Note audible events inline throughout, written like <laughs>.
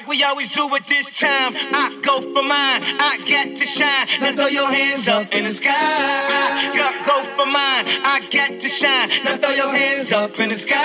like we always do at this time. I go for mine, I get to shine. Now throw your hands up in the sky. I go- go for mine, I get to shine. Now throw your hands up in the sky.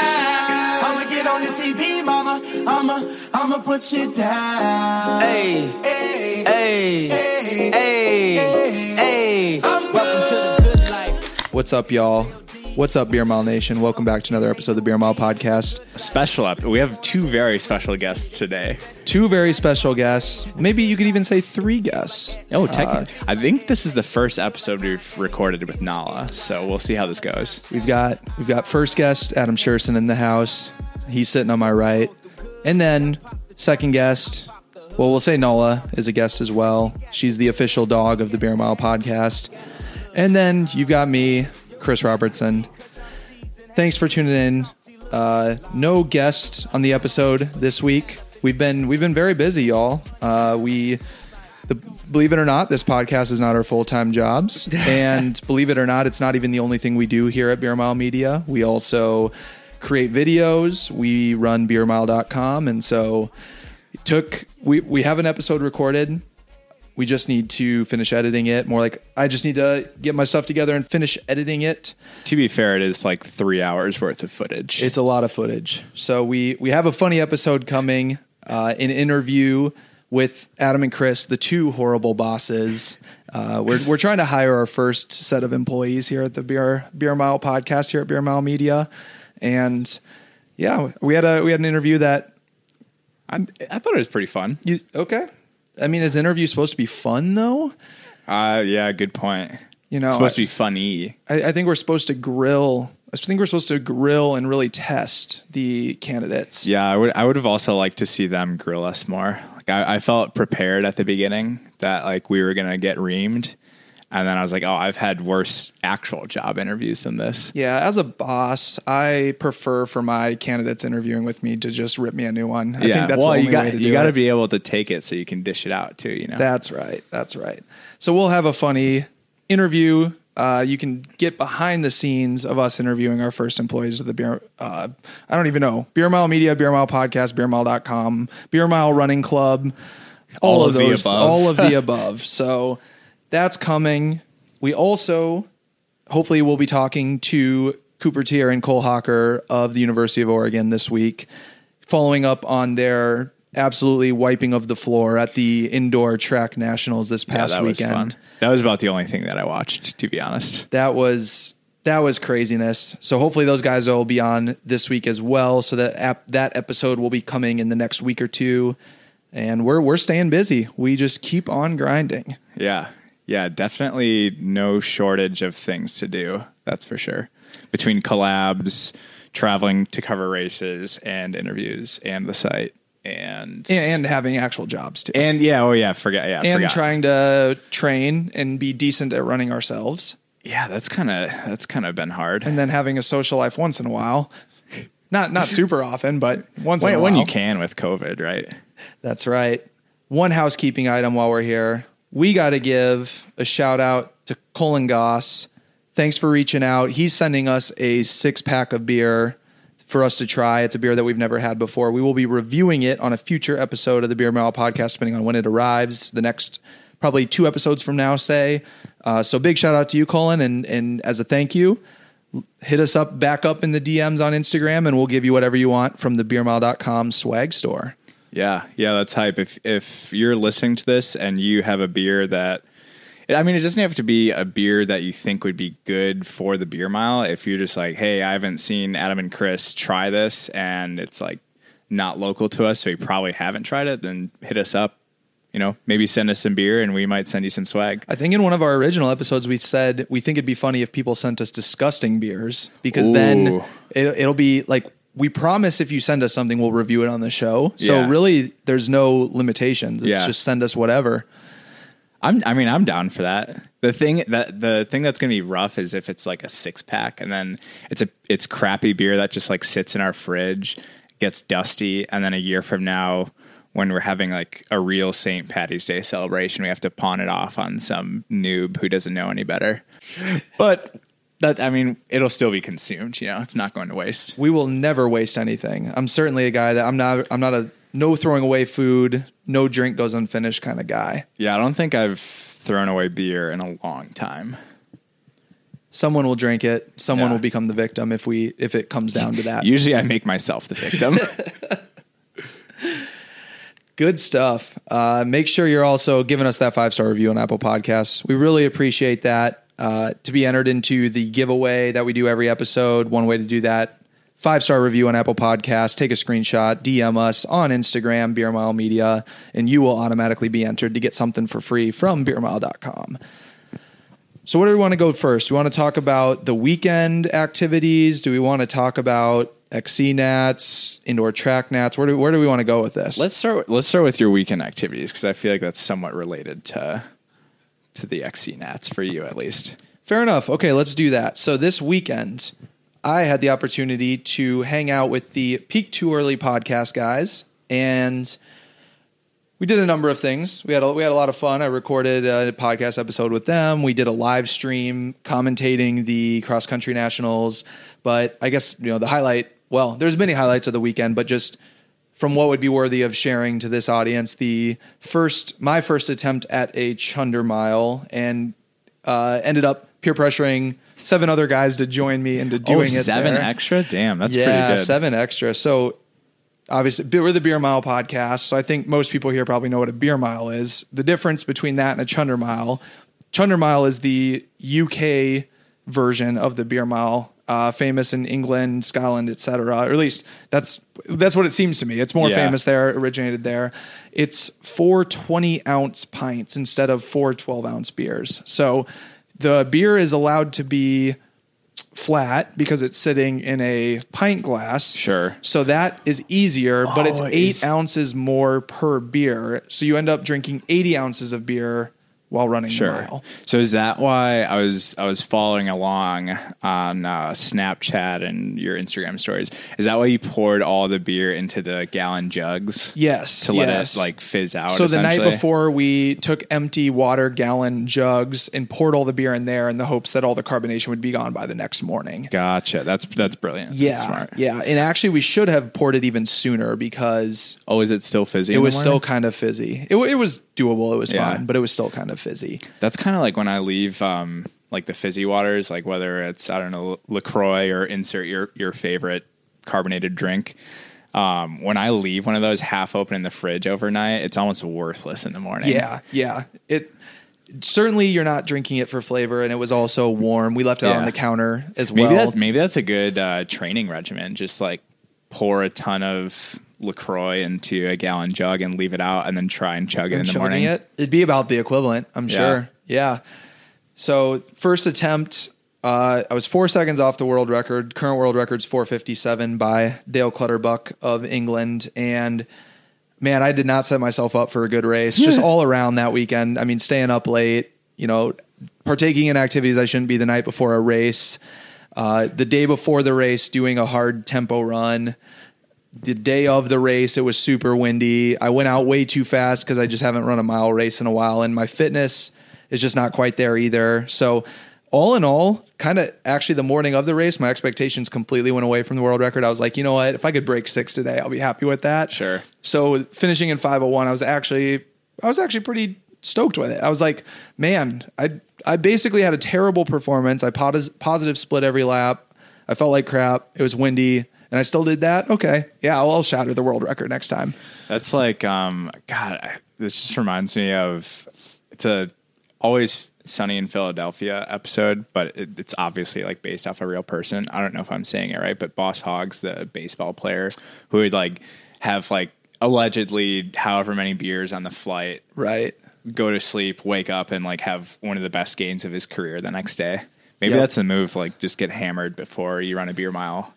I'ma get on the TV, mama. I'ma, I'ma push it down. Hey, hey, hey, hey, hey, hey. I'm Welcome to the good life. What's up, y'all? What's up, Beer Mile Nation? Welcome back to another episode of the Beer Mile Podcast. special up. We have two very special guests today. Two very special guests. Maybe you could even say three guests. Oh, technically, uh, I think this is the first episode we've recorded with Nala, so we'll see how this goes. We've got we've got first guest Adam Sherson in the house. He's sitting on my right, and then second guest. Well, we'll say Nala is a guest as well. She's the official dog of the Beer Mile Podcast, and then you've got me, Chris Robertson. Thanks for tuning in. Uh, no guest on the episode this week. We've been we've been very busy, y'all. Uh, we the, believe it or not, this podcast is not our full time jobs. <laughs> and believe it or not, it's not even the only thing we do here at Beer Mile Media. We also create videos, we run beermile.com. And so took, we, we have an episode recorded. We just need to finish editing it. More like, I just need to get my stuff together and finish editing it. To be fair, it is like three hours worth of footage. It's a lot of footage. So we we have a funny episode coming, uh, an interview with Adam and Chris, the two horrible bosses. Uh, we're we're trying to hire our first set of employees here at the Beer Beer Mile podcast here at Beer Mile Media, and yeah, we had a we had an interview that I, I thought it was pretty fun. you okay. I mean, is interview supposed to be fun though? Uh, yeah, good point. You know, it's supposed I- to be funny. I, I think we're supposed to grill. I think we're supposed to grill and really test the candidates. Yeah, I would. I would have also liked to see them grill us more. Like I, I felt prepared at the beginning that like we were gonna get reamed, and then I was like, oh, I've had worse actual job interviews than this. Yeah, as a boss, I prefer for my candidates interviewing with me to just rip me a new one. I yeah, think that's well, the only you got way to you got to be able to take it so you can dish it out too. You know. That's right. That's right. So we'll have a funny interview. Uh, you can get behind the scenes of us interviewing our first employees of the beer. Uh, I don't even know. Beer Mile Media, Beer Mile Podcast, beermile.com, Beer Mile Running Club, all, All of, of the those, above. all of the <laughs> above. So that's coming. We also, hopefully, we'll be talking to Cooper Teare and Cole Hocker of the University of Oregon this week, following up on their absolutely wiping of the floor at the indoor track nationals this yeah, past that was weekend. fun. That was about the only thing that I watched, to be honest. That was that was craziness. So hopefully those guys will be on this week as well. So that ap- that episode will be coming in the next week or two, and we're we're staying busy. We just keep on grinding. Yeah, yeah, definitely no shortage of things to do. That's for sure. Between collabs, traveling to cover races, and interviews, and the site, and and having actual jobs too. and yeah, oh yeah, forget yeah, and forgot. trying to train and be decent at running ourselves, yeah, that's kind of that's kind of been hard. and then having a social life once in a while. Not not super often, but once in when, a when you can with COVID, right? That's right. One housekeeping item while we're here. We got to give a shout out to Colin Goss. Thanks for reaching out. He's sending us a six pack of beer for us to try. It's a beer that we've never had before. We will be reviewing it on a future episode of the Beer Mile podcast, depending on when it arrives. The next probably two episodes from now, say. Uh, so big shout out to you, Colin, and and as a thank you, hit us up back up in the DMs on Instagram, and we'll give you whatever you want from the beermile.com swag store. Yeah, yeah, that's hype. If if you're listening to this and you have a beer that I mean, it doesn't have to be a beer that you think would be good for the beer mile. If you're just like, hey, I haven't seen Adam and Chris try this and it's like not local to us, so we probably haven't tried it, then hit us up. You know, maybe send us some beer and we might send you some swag. I think in one of our original episodes we said we think it'd be funny if people sent us disgusting beers because then Ooh. it, it'll be like we promise if you send us something we'll review it on the show. So Yeah. really, there's no limitations. It's Yeah. just send us whatever. I'm I mean, I'm down for that. The thing that the thing that's gonna be rough is if it's like a six pack and then it's a it's crappy beer that just like sits in our fridge, gets dusty, and then a year from now when we're having like a real St. Patty's Day celebration, we have to pawn it off on some noob who doesn't know any better. But that I mean, it'll still be consumed, you know, it's not going to waste. We will never waste anything. I'm certainly a guy that I'm not. I'm not a no throwing away food, no drink goes unfinished kind of guy. Yeah, I don't think I've thrown away beer in a long time. Someone will drink it. Someone Yeah. will become the victim if we if it comes down to that. Usually I make myself the victim. <laughs> Good stuff. Uh, make sure you're also giving us that five star review on Apple Podcasts. We really appreciate that. Uh, to be entered into the giveaway that we do every episode, one way to do that five star review on Apple Podcasts. Take a screenshot, DM us on Instagram, Beer Mile Media, and you will automatically be entered to get something for free from beermile.com. So, where do we want to go first? We want to talk about the weekend activities. Do we want to talk about XC Nats, indoor track Nats? Where do, where do we want to go with this? let's start. Let's start with your weekend activities because I feel like that's somewhat related to to the XC Nats for you at least. Fair enough. Okay, let's do that. So this weekend, I had the opportunity to hang out with the Peak Too Early podcast guys, and we did a number of things. We had a, we had a lot of fun. I recorded a podcast episode with them. We did a live stream commentating the cross country nationals. But I guess you know the highlight. Well, there's many highlights of the weekend, but just from what would be worthy of sharing to this audience, the first my first attempt at a chunder mile, and uh, ended up peer pressuring seven other guys to join me into doing oh, it. seven there. extra. Damn, that's yeah, pretty good. seven extra. So obviously we're the beer mile podcast so i think most people here probably know what a beer mile is the difference between that and a chunder mile chunder mile is the uk version of the beer mile uh, famous in england scotland etc or at least that's that's what it seems to me it's more Yeah. famous there originated there it's four 20 ounce pints instead of four 12 ounce beers so the beer is allowed to be flat because it's sitting in a pint glass. Sure. So that is easier, but it's eight is- ounces more per beer. So you end up drinking 80 ounces of beer while running the Sure. mile. So is that why I was I was following along on uh, Snapchat and your Instagram stories? Is that why you poured all the beer into the gallon jugs? Yes. To let yes. it like fizz out. So the night before, we took empty water gallon jugs and poured all the beer in there in the hopes that all the carbonation would be gone by the next morning. Gotcha. That's that's brilliant. Yeah, That's smart. yeah, and actually, we should have poured it even sooner because Oh, is it still fizzy? it was still kind of fizzy. It, it was doable. It was Yeah. fine, but it was still kind of fizzy. That's kind of like when I leave, um, like the fizzy waters, like whether it's I don't know LaCroix or insert your your favorite carbonated drink. Um, when I leave one of those half open in the fridge overnight, it's almost worthless in the morning. Yeah, yeah. It certainly you're not drinking it for flavor, and it was also warm. We left it Yeah. on the counter as maybe well. that's maybe that's a good uh, training regimen. Just like pour a ton of LaCroix into a gallon jug and leave it out, and then try and chug it in the morning. it. It'd be about the equivalent, I'm Yeah. sure. Yeah. So first attempt, uh, I was four seconds off the world record. Current world record's 457 by Dale Clutterbuck of England, and man, I did not set myself up for a good race. Just <laughs> all around that weekend. I mean, staying up late, you know, partaking in activities I shouldn't be the night before a race. Uh, the day before the race, doing a hard tempo run the day of the race, it was super windy. I went out way too fast because I just haven't run a mile race in a while, and my fitness is just not quite there either. So, all in all, kind of actually the morning of the race, my expectations completely went away from the world record. I was like, you know what? If I could break six today, I'll be happy with that. Sure. So finishing in 501, I was actually I was actually pretty stoked with it. I was like, man, I I basically had a terrible performance. I pos- positive split every lap. I felt like crap. It was windy, and I still did that. Okay, yeah, I'll, I'll shatter the world record next time. That's like, um, God, I- this just reminds me of it's a always sunny in Philadelphia episode, but it, it's obviously like based off a real person. I don't know if I'm saying it right, but Boss Hogs, the baseball player, who would like have like allegedly however many beers on the flight, Right. go to sleep, wake up, and like have one of the best games of his career the next day. Maybe Yep. that's the move. Like, just get hammered before you run a beer mile.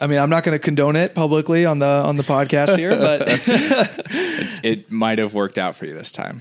I mean, I'm not going to condone it publicly on the on the podcast here, but <laughs> It might have worked out for you this time.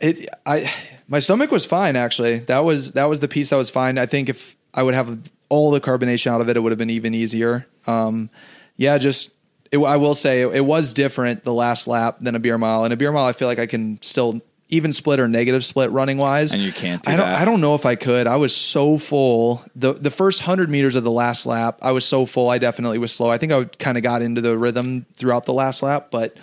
it I my stomach was fine actually. That was that was the piece that was fine. I think if I would have all the carbonation out of it, it would have been even easier. Um, yeah, just it, I will say it, it was different the last lap than a beer mile. And a beer mile, I feel like I can still even split or negative split running wise. And you can't do I don't. that? I don't know if I could. I was so full. the The first hundred meters of the last lap, I was so full. I definitely was slow. I think I kind of got into the rhythm throughout the last lap, but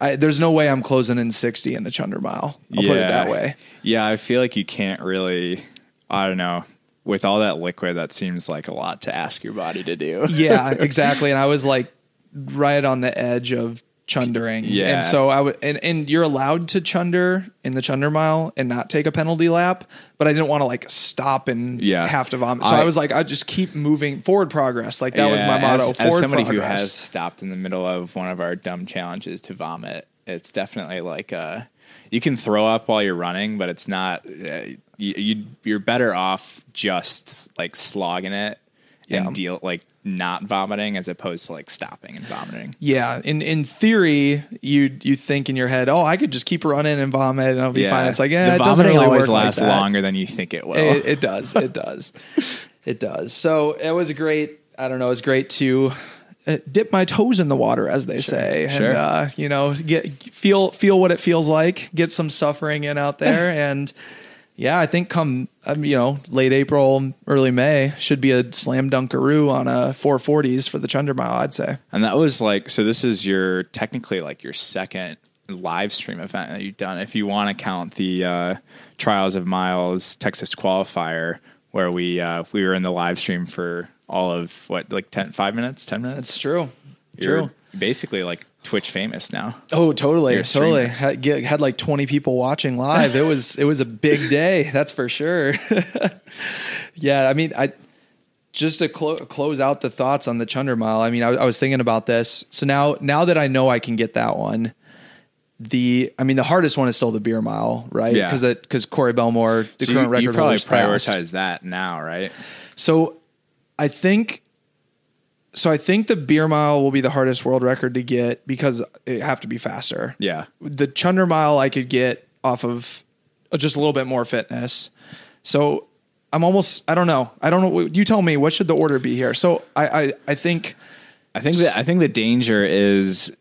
I, there's no way I'm closing in sixty in the Chunder mile. I'll put it that way. Yeah, I feel like you can't really. I don't know. With all that liquid, that seems like a lot to ask your body to do. yeah, <laughs> exactly. And I was like right on the edge of chundering. Yeah. And so I would, and, and you're allowed to chunder in the chunder mile and not take a penalty lap, but I didn't want to like stop and Yeah. have to vomit. So I, I- was like, I just keep moving forward progress. Like that was my motto. As, as somebody who has stopped in the middle of one of our dumb challenges to vomit, it's definitely like uh you can throw up while you're running, but it's not. Uh, you, you you're better off just like slogging it Yeah. and deal like not vomiting as opposed to like stopping and vomiting. Yeah, in in theory, you you think in your head, oh, I could just keep running and vomit and I'll be fine. It's like, yeah, it doesn't vomiting really always lasts like longer than you think it will. It, it does. It does. <laughs> it does. So it was a great. I don't know. It was great to uh, dip my toes in the water, as they say, and sure. uh, you know, get feel feel what it feels like, get some suffering in out there, and yeah, I think come um, you know late April, early May should be a slam dunkaroo on a 440s for the Chunder Mile. I'd say. And that was like, so this is your technically like your second live stream event that you've done. If you want to count the uh, Trials of Miles Texas qualifier, where we uh, we were in the live stream for all of what like 10, five minutes, ten minutes. It's true. You're True. basically like Twitch famous now. Oh, totally, totally. Had, get, had like twenty people watching live. It was it was a big day, <laughs> that's for sure. <laughs> yeah, I mean, I just to clo- close out the thoughts on the Chunder Mile. I mean, I, I was thinking about this. So now now that I know I can get that one, the I mean, the hardest one is still the Beer Mile, right? Yeah. Because because Corey Bellemore, the So current you, record you probably holder's passed. prioritize that now, right? So I think so I think the beer mile will be the hardest world record to get because it have to be faster. Yeah. The Chunder mile I could get off of just a little bit more fitness. So I'm almost I don't know. I don't know you tell me what should the order be here. So I I, I think I think that I think the danger is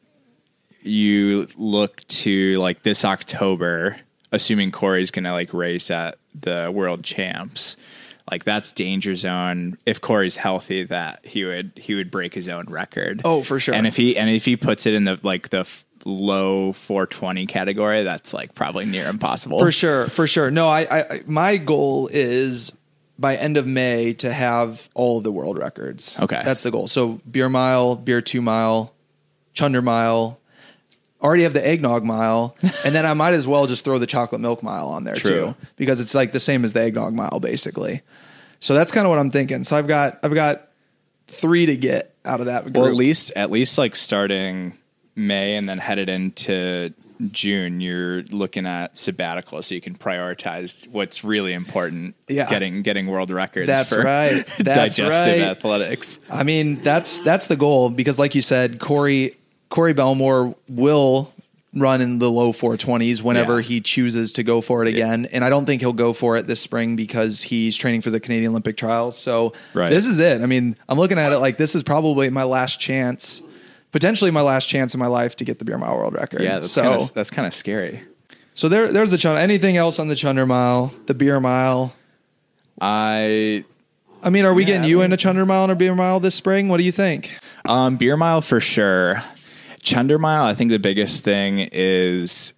you look to like this October, assuming Corey's gonna like race at the world champs. Like that's danger zone. If Corey's healthy, that he would he would break his own record. Oh, for sure. And if he and if he puts it in the like the f- low 420 category, that's like probably near impossible. For sure, for sure. No, I, I, I my goal is by end of May to have all the world records. Okay. that's the goal. So beer mile, beer two mile, chunder mile. Already have the eggnog mile, and then I might as well just throw the chocolate milk mile on there True. too, because it's like the same as the eggnog mile basically. So that's kind of what I'm thinking. So I've got I've got three to get out of that group. Well, at least at least like starting May and then headed into June, you're looking at sabbatical, so you can prioritize what's really important. Yeah. getting getting world records. That's for right. <laughs> That's digestive right. athletics. I mean, that's that's the goal because, like you said, Corey Corey Bellemore will run in the low 420s whenever Yeah. he chooses to go for it again, and I don't think he'll go for it this spring because he's training for the Canadian Olympic trials. So Right. this is it. I mean, I'm looking at it like this is probably my last chance, potentially my last chance in my life to get the beer mile world record. Yeah, that's so kind of that's kind of scary. so there there's the Chunder. Anything else on the Chunder mile, the beer mile? I I mean, are we getting I you mean- in a Chunder mile and a beer mile this spring? What do you think? Um, beer mile for sure. Chunder mile, I think the biggest thing is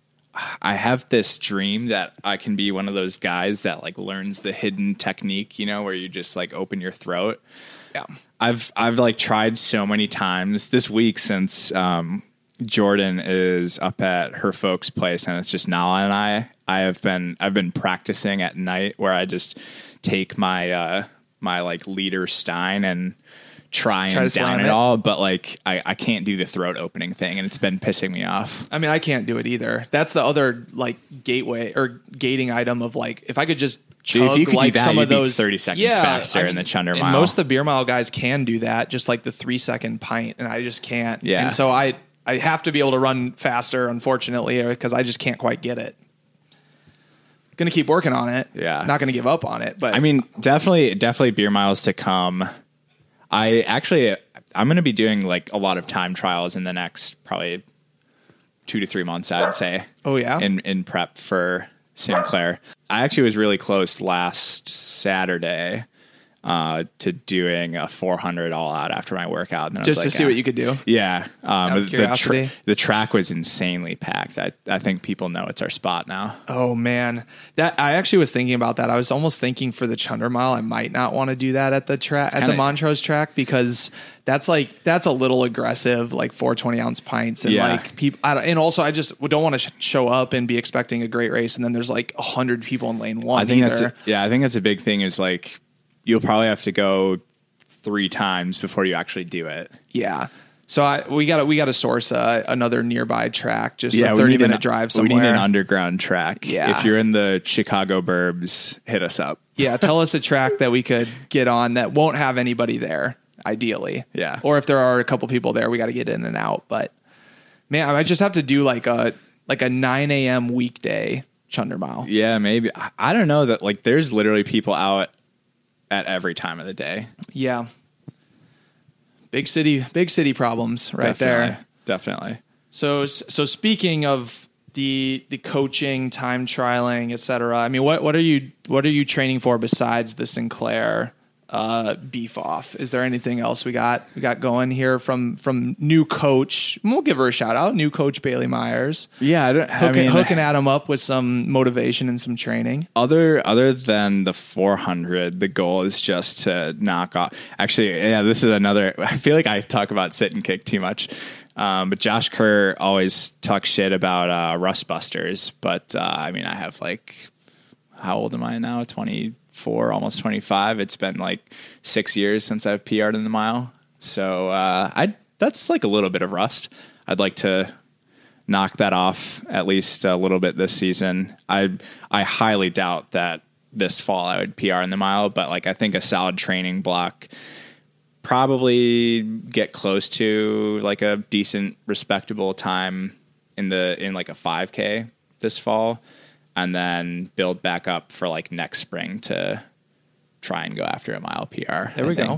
I have this dream that I can be one of those guys that like learns the hidden technique, you know, where you just like open your throat. Yeah. I've I've like tried so many times this week since um, Jordan is up at her folks' place and it's just Nala and I. I have been I've been practicing at night where I just take my uh, my like leader Stein and try and Try to down it it. all, but like I, I can't do the throat opening thing and it's been pissing me off. I mean, I can't do it either. That's the other like gateway or gating item of like if I could just Dude, if you could do that, some you'd of those 30 seconds faster in the Chunder mile. Most of the beer mile guys can do that, just like the three second pint, and I just can't. Yeah. and so I I have to be able to run faster, unfortunately, because I just can't quite get it. Gonna keep working on it. Yeah. not gonna give up on it. But I mean, definitely, definitely beer miles to come. I actually, I'm going to be doing like a lot of time trials in the next probably two to three months, I'd say. Oh, yeah? in in prep for Sinclair. I actually was really close last Saturday uh, to doing a 400 all out after my workout. And then I was Just to like, see "Ah." what you could do. Yeah, um, the, tra- the track was insanely packed. I, I think people know it's our spot now. Oh man, that I actually was thinking about that. I was almost thinking for the Chunder Mile, I might not want to do that at the track at the Montrose track because that's like that's a little aggressive, like 420 ounce pints, and Yeah. like people. And also, I just don't want to sh- show up and be expecting a great race, and then there's like a hundred people in lane one. I think either. that's a, yeah. I think that's a big thing. Is like you'll probably have to go three times before you actually do it. yeah. So I, we got we got to source uh, another nearby track, just Yeah, a we 30 need minute an, drive We need an underground track. Yeah. If you're in the Chicago burbs, hit us up. Yeah, tell us a track that we could get on that won't have anybody there, ideally. Yeah. Or if there are a couple people there, we got to get in and out. But man, I might just have to do like a like a nine a.m. weekday Chunder Mile. Yeah, maybe. I, I don't know that like there's literally people out at every time of the day. Yeah. Big city, big city problems right there. Definitely. Definitely. So so speaking of the the coaching, time trialing, etc. I mean, what what are you what are you training for besides the Sinclair uh, beef off? Is there anything else we got we got going here from from new coach? We'll give her a shout out, new coach Bailey Myers. Yeah, I, don't, I Hooking, mean, hooking Adam up with some motivation and some training. other other than the 400 the goal is just to knock off actually yeah this is another i feel like i talk about sit and kick too much um, but josh kerr always talks shit about uh, rust busters but uh, i mean i have like how old am i now 24 almost 25 it's been like six years since i've pr'd in the mile. So uh, i that's like a little bit of rust. I'd like to knock that off at least a little bit this season. I I highly doubt that this fall I would PR in the mile, but like I think a solid training block probably get close to like a decent respectable time in the in like a 5k this fall and then build back up for like next spring to try and go after a mile PR. There we go.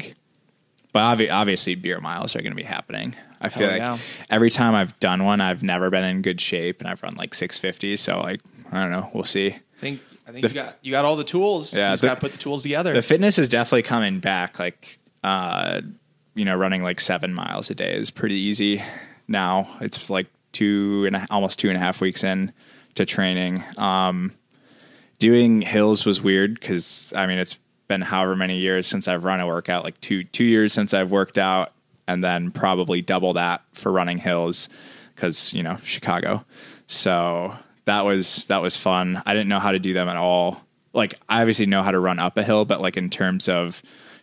But obvi- obviously, beer miles are going to be happening. I feel Hell like yeah. every time I've done one, I've never been in good shape, and I've run like 650. So like, I don't know. We'll see. I think I think you got you got all the tools. Yeah, you just got to put the tools together. The fitness is definitely coming back. Like, uh, you know, running like seven miles a day is pretty easy now. It's like two and a, almost two and a half weeks in to training. Um, doing hills was weird because I mean it's been however many years since I've run a workout, like two two years since I've worked out, and then probably double that for running hills because you know Chicago. So that was that was fun. I didn't know how to do them at all. Like I obviously know how to run up a hill, but like in terms of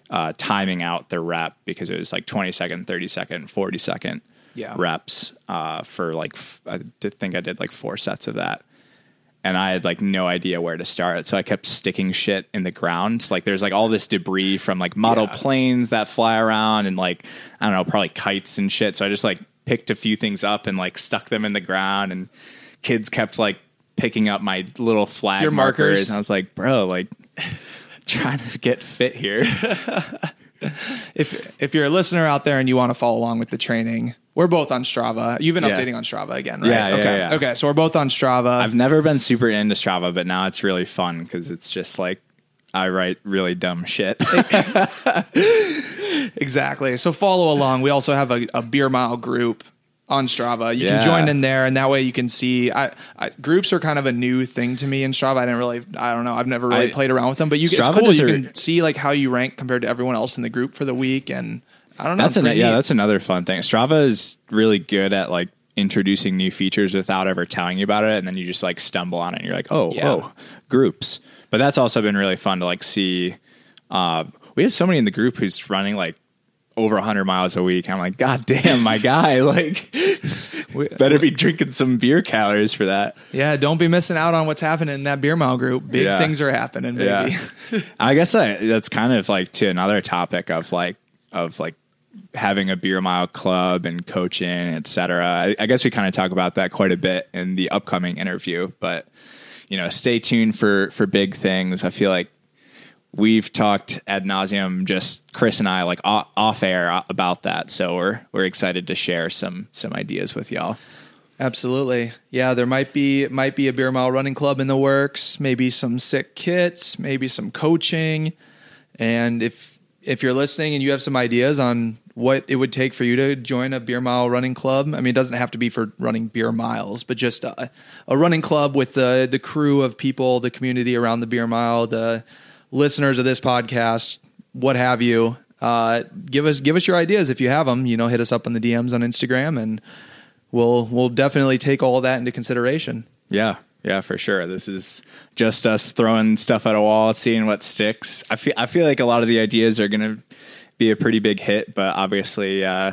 uh, timing out the rep because it was like 20 second, 30 second, 40 second Yeah. reps uh, for like f- I did think I did like four sets of that and I had like no idea where to start. So I kept sticking shit in the ground. Like there's like all this debris from like model Yeah. planes that fly around and like I don't know, probably kites and shit. So I just like picked a few things up and like stuck them in the ground and kids kept like picking up my little flag markers. markers. and I was like, bro, like <laughs> trying to get fit here. <laughs> if if you're a listener out there and you want to follow along with the training, we're both on Strava. You've been Yeah. updating on Strava again, right? Yeah, yeah, okay. yeah. Okay, so we're both on Strava. I've never been super into Strava, but now it's really fun because it's just like I write really dumb shit. <laughs> exactly. So follow along. We also have a, a beer mile group on Strava. You Yeah. can join in there, and that way you can see. I, I groups are kind of a new thing to me in Strava. I didn't really. I don't know. I've never really I- played around with them, but you it's Strava cool. does You can see like how you rank compared to everyone else in the group for the week, and I don't know. That's an, yeah, that's another fun thing. Strava is really good at like introducing new features without ever telling you about it, and then you just like stumble on it, and you're like, oh, Yeah. whoa, groups. But that's also been really fun to like see. Uh, we had somebody in the group who's running like over 100 miles a week. I'm like, God damn, my guy, <laughs> like, better be drinking some beer calories for that. yeah. Don't be missing out on what's happening in that beer mile group. Big Yeah. things are happening, baby. Yeah. <laughs> I guess I, that's kind of like to another topic of like of like having a beer mile club and coaching, etc. I, I guess we kind of talk about that quite a bit in the upcoming interview, but you know, stay tuned for for big things. I feel like we've talked ad nauseum, just Chris and I, like off, air about that. So we're we're excited to share some some ideas with y'all. Absolutely. Yeah, there might be might be a beer mile running club in the works, maybe some sick kits, maybe some coaching. And if if you're listening and you have some ideas on what it would take for you to join a beer mile running club, I mean, it doesn't have to be for running beer miles, but just a, a running club with the the crew of people, the community around the beer mile, the listeners of this podcast, what have you. Uh, give us give us your ideas if you have them. You know, hit us up on the DMs on Instagram and we'll we'll definitely take all that into consideration. Yeah, yeah, for sure. This is just us throwing stuff at a wall, seeing what sticks. I feel I feel like a lot of the ideas are going to be a pretty big hit, but obviously, uh,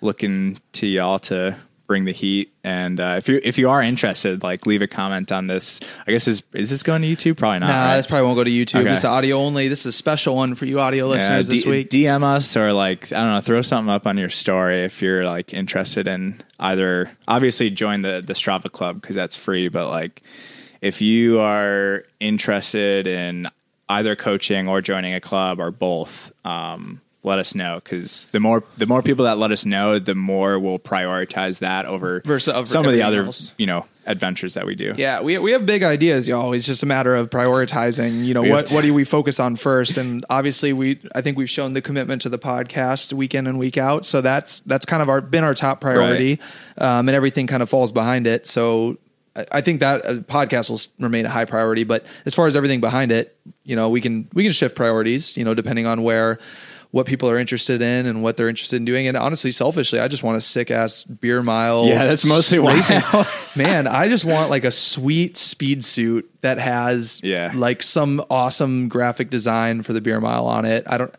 looking to y'all to bring the heat. And uh, if you if you are interested, like leave a comment on this. I guess is is this going to YouTube? Probably not. Nah, right? this probably won't go to YouTube. Okay. This is audio only. This is a special one for you audio listeners D- this week. DM us or like I don't know, throw something up on your story if you're like interested in either. Obviously, join the the Strava Club because that's free. But like, if you are interested in either coaching or joining a club or both, um, let us know because the more the more people that let us know, the more we'll prioritize that over, Versus- over some of the other else. you know adventures that we do. Yeah, we we have big ideas, y'all. It's just a matter of prioritizing. You know, We what what do we focus on first? And obviously, we I think we've shown the commitment to the podcast week in and week out. So that's that's kind of our been our top priority, um, and everything kind of falls behind it. So. I- I think that uh, podcast will remain a high priority, but as far as everything behind it, you know, we can we can shift priorities, you know, depending on where what people are interested in and what they're interested in doing. And honestly, selfishly, I just want a sick ass beer mile. Yeah, that's mostly why. racing. <laughs> Man, I just want like a sweet speed suit that has Yeah. like some awesome graphic design for the beer mile on it. I don't.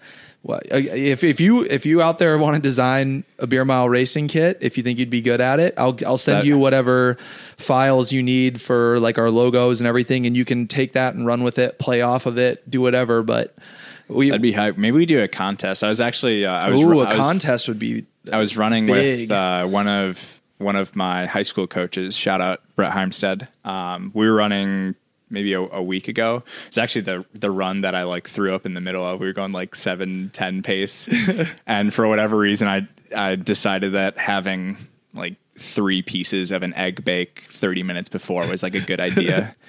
Well, uh, if if you if you out there want to design a beer mile racing kit, if you think you'd be good at it, I'll I'll send That- you whatever files you need for like our logos and everything, and you can take that and run with it, play off of it, do whatever. But we That'd be hype. Maybe we do a contest. I was actually uh, I was ooh, a I was- contest would be I was running Big. with uh, one of one of my high school coaches. Shout out Brett Heimstead. Um, we were running maybe a, a week ago. It's actually the the run that I like threw up in the middle of. We were going like seven ten pace, <laughs> and for whatever reason, I I decided that having like three pieces of an egg bake thirty minutes before was like a good idea. <laughs>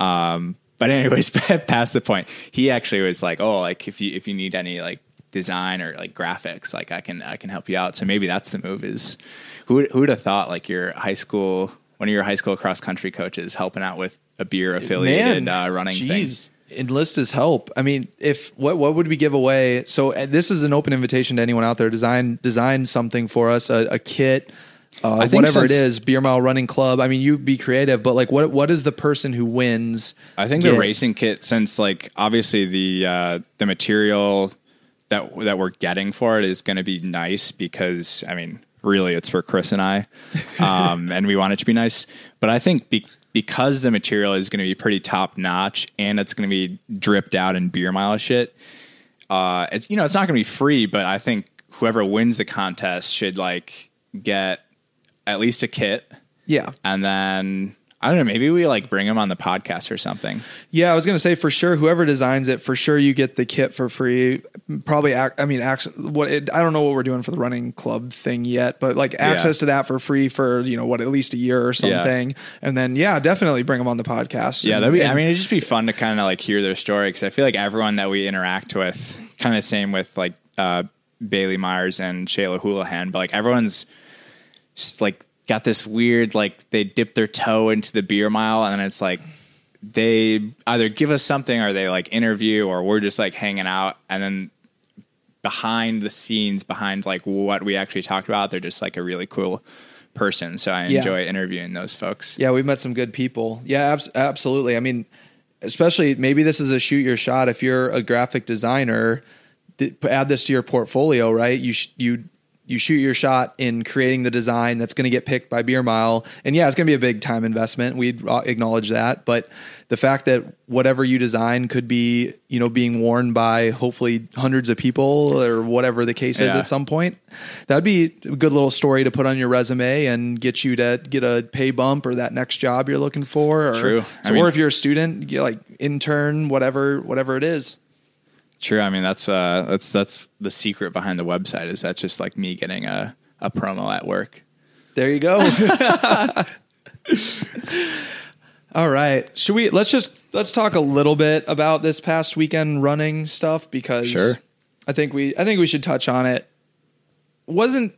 Um, but anyways, <laughs> past the point, he actually was like, "Oh, like if you if you need any like design or like graphics, like I can I can help you out." So maybe that's the move. Is who who would have thought like your high school one of your high school cross country coaches helping out with a beer affiliated uh, running thing? Jeez. Enlist his help. I mean, if what what would we give away? So uh, this is an open invitation to anyone out there. Design design something for us, a, a kit, uh, whatever it is. Beer mile running club. I mean, you be creative, but like, what what is the person who wins? I think get? the racing kit, since like obviously the uh, the material that that we're getting for it is going to be nice because I mean, really, it's for Chris and I, <laughs> um, and we want it to be nice. But I think be, because the material is going to be pretty top notch and it's going to be dripped out in beer mile shit. Uh, it's you know it's not going to be free, but I think whoever wins the contest should like get at least a kit, Yeah, and then. I don't know. Maybe we like bring them on the podcast or something. yeah. I was gonna say for sure, whoever designs it, for sure you get the kit for free. Probably, ac- I mean, ac- what it, I don't know what we're doing for the running club thing yet, but like access to that for free for you know what at least a year or Yeah. something, and then yeah, definitely bring them on the podcast. Yeah, that'd be. I mean, it'd just be fun to kind of like hear their story because I feel like everyone that we interact with, kind of same with like uh, Bailey Myers and Shayla Houlihan, but like everyone's just like got this weird like they dip their toe into the beer mile and it's like they either give us something or they like interview or we're just like hanging out and then behind the scenes behind like what we actually talked about they're just like a really cool person so i Yeah. enjoy interviewing those folks Yeah, we've met some good people. Yeah, abs- absolutely. I mean, especially maybe this is a shoot your shot. If you're a graphic designer, th- add this to your portfolio, right? You sh- you you shoot your shot in creating the design that's going to get picked by Beer Mile, and yeah, it's going to be a big time investment. We'd uh, acknowledge that, but the fact that whatever you design could be, you know, being worn by hopefully hundreds of people or whatever the case is at some point, that'd be a good little story to put on your resume and get you to get a pay bump or that next job you're looking for. Or, True. I mean- or if you're a student, you like intern, whatever, whatever it is. True. I mean, that's uh, that's that's the secret behind the website. Is that's just like me getting a a promo at work. There you go. <laughs> All right. Should we let's just let's talk a little bit about this past weekend running stuff because Sure. I think we I think we should touch on it. Wasn't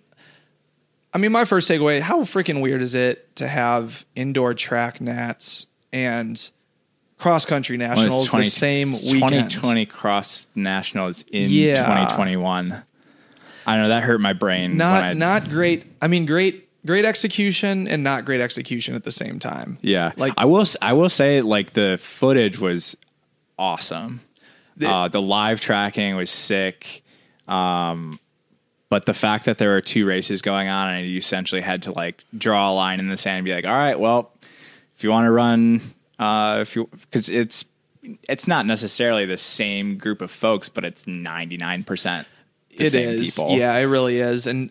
I mean my first takeaway, how freaking weird is it to have indoor track nats and cross country nationals 20 the same it's weekend? 2020 cross nationals in Yeah. 2021. I know that hurt my brain. Not I, not great. I mean great great execution and not great execution at the same time. Yeah, Like I will. I will say, like the footage was awesome. The- uh, the live tracking was sick. Um, but the fact that there were two races going on and you essentially had to like draw a line in the sand and be like, all right, well, if you want to run, uh, if you because it's it's not necessarily the same group of folks, but it's ninety nine percent the It same is, people. Yeah, it really is. And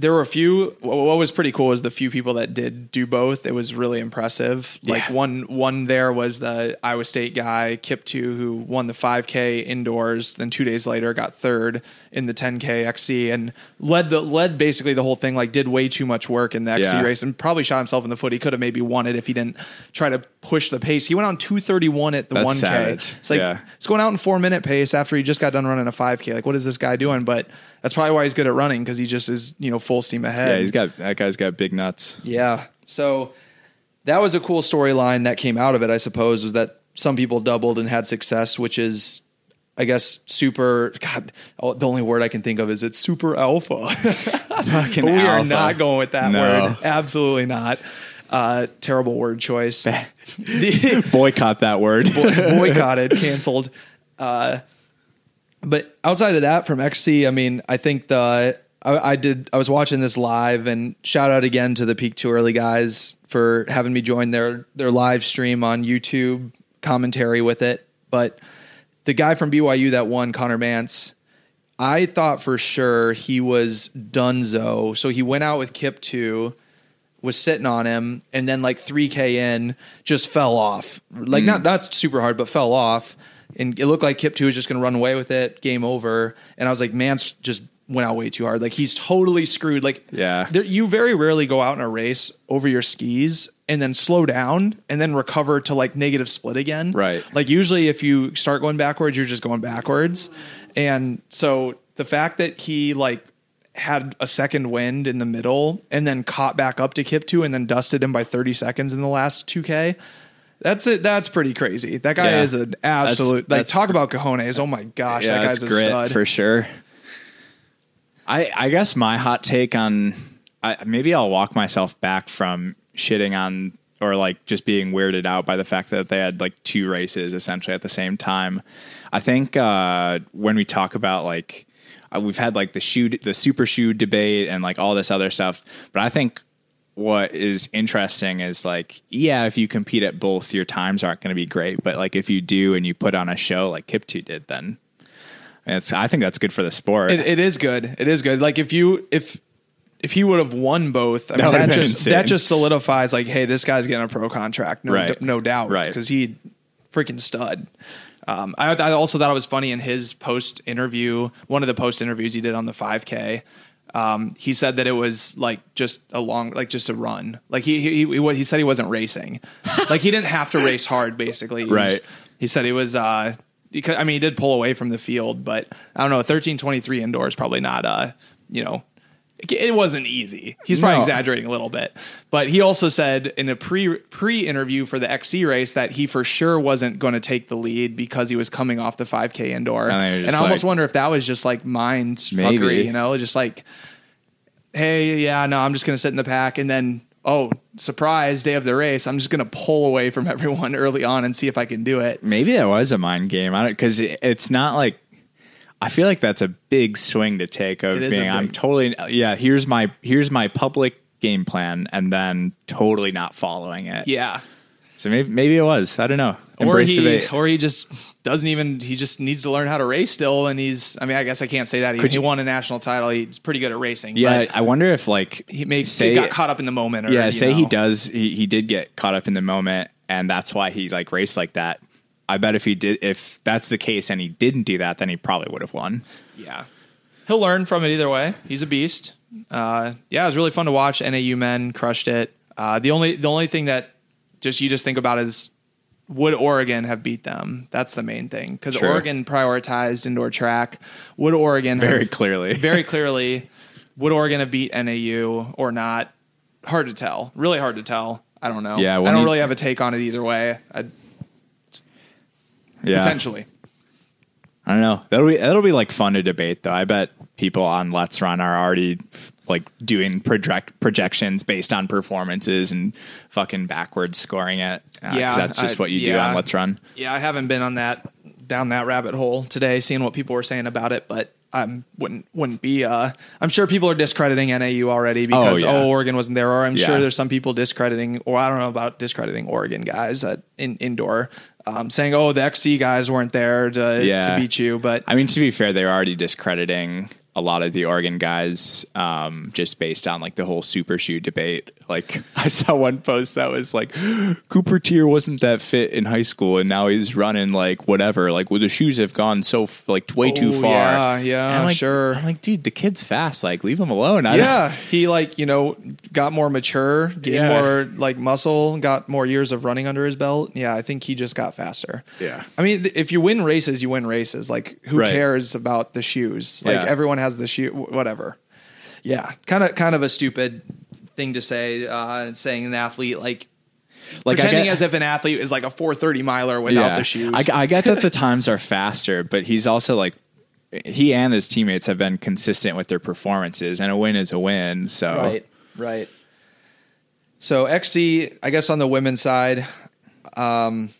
there were a few. What was pretty cool was the few people that did do both. It was really impressive. Like Yeah. one one there was the Iowa State guy Kiptoo who won the 5K indoors. Then two days later got third in the 10K XC and led the led basically the whole thing. Like did way too much work in the XC Yeah. race and probably shot himself in the foot. He could have maybe won it if he didn't try to push the pace. He went on 231 at the That's 1K. savage. It's like Yeah. it's going out in four minute pace after he just got done running a 5K. Like, what is this guy doing? But that's probably why he's good at running because he just is, you know, full steam ahead. yeah, he's got that guy's got big nuts. Yeah. So that was a cool storyline that came out of it, I suppose, was that some people doubled and had success, which is, I guess, super. God, the only word I can think of is it's super alpha. <laughs> Fucking we are not going with that No. word. Absolutely not. Uh, terrible word choice. <laughs> <laughs> Boycott that word. boycotted, canceled. Uh, but outside of that, from XC, I mean, I think the I, I did. I was watching this live, and shout out again to the Peak Too Early guys for having me join their their live stream on YouTube commentary with it. But the guy from BYU that won, Conner Mantz, I thought for sure he was Dunzo. So he went out with Kiptoo, was sitting on him, and then like three k in, just fell off. Like hmm. not not super hard, but fell off. And it looked like Kiptoo was just going to run away with it. Game over. And I was like, Mantz just went out way too hard. Like he's totally screwed. Like Yeah. there, you very rarely go out in a race over your skis and then slow down and then recover to like negative split again. Right. Like usually if you start going backwards, you're just going backwards. And so the fact that he like had a second wind in the middle and then caught back up to Kiptoo and then dusted him by 30 seconds in the last 2K. That's it. That's pretty crazy. That guy Yeah. is an absolute. like that's- talk about cojones. Oh my gosh, that guy's that's a stud. for sure. I I guess my hot take on I, maybe I'll walk myself back from shitting on or like just being weirded out by the fact that they had like two races essentially at the same time. I think uh, when we talk about like uh, we've had like the shoe the super shoe debate and like all this other stuff, but I think what is interesting is like yeah if you compete at both your times aren't going to be great but like if you do and you put on a show like Kiptoo did then it's I think that's good for the sport. It, it is good. It is good. Like if you if if he would have won both, I mean, that just insane. that just solidifies like, hey, this guy's getting a pro contract, no, Right. no doubt, Right. Because he freaking stud. Um, I, I also thought it was funny in his post interview, one of the post interviews he did on the 5K. Um, he said that it was like just a long, like just a run. Like he he he, he said he wasn't racing, <laughs> like he didn't have to race hard. Basically, He Right. he said he was. Uh, because, I mean, he did pull away from the field, but I don't know. Thirteen twenty three indoors probably not. Uh, you know, it, wasn't easy. He's probably No. exaggerating a little bit, but he also said in a pre pre interview for the XC race that he for sure wasn't going to take the lead because he was coming off the five k indoor. And And, I almost like- wonder if that was just like mind Maybe. fuckery, you know, just like, hey, yeah, no, I'm just going to sit in the pack, and then. Oh, surprise! Day of the race. I'm just gonna pull away from <laughs> everyone early on and see if I can do it. Maybe that was a mind game. I don't because it, it's not like I feel like that's a big swing to take of It is a being I'm totally yeah. Here's my here's my public game plan, and then totally not following it. Yeah, So maybe maybe it was. I don't know. or Embrace he debate. or he just doesn't even he just needs to learn how to race still and he's i mean i guess i can't say that he, Could he you- won a national title he's pretty good at racing Yeah, but I wonder if like he may say he got caught up in the moment or, yeah, say he does. He, he did get caught up in the moment, and that's why he like raced like that. I bet if he did, if that's the case, and he didn't do that, then he probably would have won. yeah he'll learn from it either way. He's a beast. Uh, yeah, it was really fun to watch. NAU men crushed it. Uh, the only the only thing that just you just think about is would Oregon have beat them? That's the main thing because Sure. Oregon prioritized indoor track. Would Oregon Very have- clearly. <laughs> very <laughs> clearly, would Oregon have beat NAU or not? Hard to tell. Really hard to tell. I don't know. Yeah, I don't really have a take on it either way. I, Yeah. Potentially. I don't know. That'll be that'll be like fun to debate though. I bet people on Let's Run are already like doing project projections based on performances and fucking backwards scoring it. Uh, Yeah, that's just I- what you do on Let's Run. Yeah, I haven't been on that down that rabbit hole today, seeing what people were saying about it, but I wouldn't wouldn't be. Uh, I'm sure people are discrediting NAU already because yeah. oh, Oregon wasn't there, or I'm sure there's some people discrediting, or I don't know about discrediting Oregon guys at in indoor, um, saying oh the XC guys weren't there to Yeah. to beat you, but I mean, to be fair, they were already discrediting a lot of the Oregon guys um, just based on like the whole super shoe debate. Like <laughs> I saw one post that was like Cooper Teare wasn't that fit in high school, and now he's running like whatever. Like, well, the shoes have gone so f- like way too Oh, far. yeah, yeah, I'm like, sure. I'm like, dude, the kid's fast. Like, leave him alone. I yeah, he like you know got more mature, gained Yeah. more like muscle, got more years of running under his belt. Yeah, I think he just got faster. Yeah. I mean, th- if you win races, you win races. Like, who Right. cares about the shoes? Like, Yeah. everyone has the shoe, whatever. Yeah, kind of, kind of a stupid thing to say. Uh, saying an athlete like. Like, pretending get- as if an athlete is like a 430 miler without the shoes. I, I get that the times are faster, but he's also like he and his teammates have been consistent with their performances, and a win is a win. So Right, right. So XC, I guess on the women's side, um,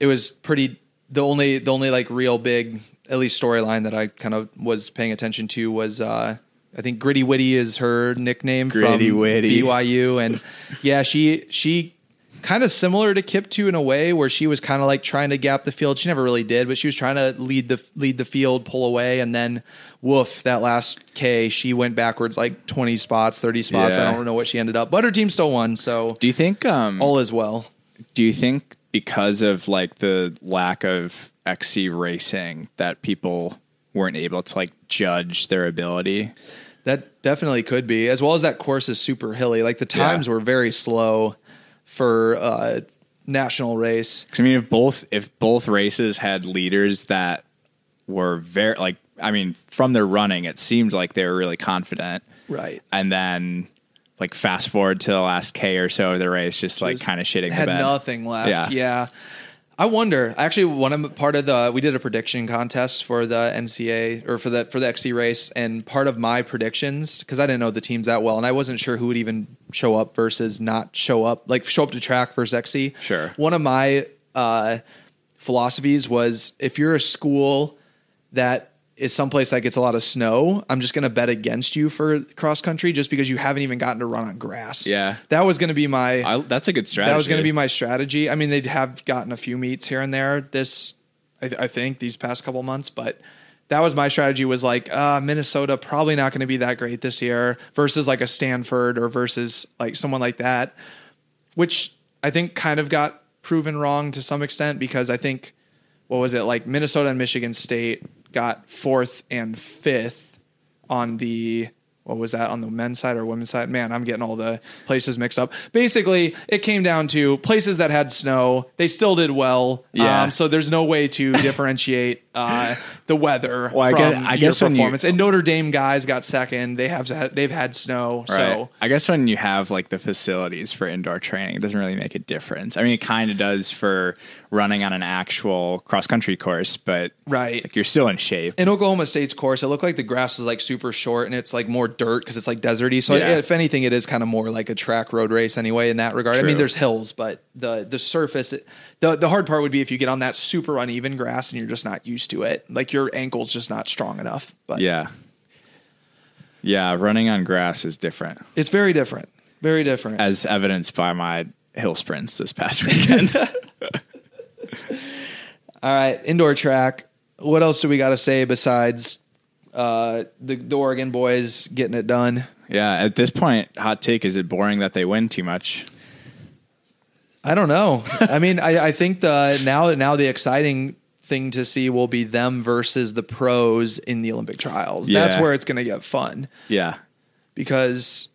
it was pretty. The only, the only like real big, at least storyline that I kind of was paying attention to was, uh, I think Gritty Witty is her nickname Gritty from Witty. BYU, and yeah, she she kind of similar to Kiptoo in a way, where she was kind of like trying to gap the field. She never really did, but she was trying to lead the lead the field, pull away, and then woof that last K, she went backwards like twenty spots, thirty spots. Yeah. I don't know what she ended up, but her team still won, so Do you think? Um, all is well. do you think because of like the lack of XC racing that people weren't able to like judge their ability? Definitely could be, as well as that course is super hilly. Like the Yeah. times were very slow for uh, national race. I mean, if both if both races had leaders that were very like, I mean, from their running, it seemed like they were really confident, Right. and then like fast forward to the last K or so of the race, just like kind of shitting had the bed. nothing left. Yeah. Yeah. I wonder. Actually, one of part of the we did a prediction contest for the NCA or for the for the XC race, and part of my predictions because I didn't know the teams that well, and I wasn't sure who would even show up versus not show up, like show up to track versus XC. Sure. One of my uh, philosophies was if you're a school that is someplace that gets a lot of snow, I'm just going to bet against you for cross country just because you haven't even gotten to run on grass. Yeah. that was going to be my I, that's a good strategy. that was going to be my strategy. I mean, they'd have gotten a few meets here and there this, I, I think, these past couple months, but that was my strategy. Was like uh, Minnesota probably not going to be that great this year versus like a Stanford or versus like someone like that, which I think kind of got proven wrong to some extent because I think what was it like Minnesota and Michigan State got fourth and fifth on the what was that on the men's side or women's side? Man, I'm getting all the places mixed up. Basically, it came down to places that had snow. They still did well. Yeah. Um, so there's no way to <laughs> differentiate uh, the weather Well, I from guess- I your guess when you- performance. and Notre Dame guys got second. They have they've had snow. Right. So I guess when you have like the facilities for indoor training, it doesn't really make a difference. I mean, it kind of does for running on an actual cross country course, but Right. like, you're still in shape. in Oklahoma State's course, it looked like the grass was like super short and it's like more dirt because it's like deserty. So Yeah. if anything, it is kind of more like a track road race anyway in that regard. I mean, there's hills, but the the surface, the the hard part would be if you get on that super uneven grass and you're just not used to it. Like your ankle's just not strong enough. But yeah. Yeah, running on grass is different, it's very different. Very different. as evidenced by my hill sprints this past <laughs> weekend. <laughs> All right, indoor track. What else do we got to say besides uh, the, the Oregon boys getting it done? yeah, at this point, hot take is it boring that they win too much? I don't know. <laughs> I mean, I, I think the now now the exciting thing to see will be them versus the pros in the Olympic trials. That's where it's going to get fun Yeah. because,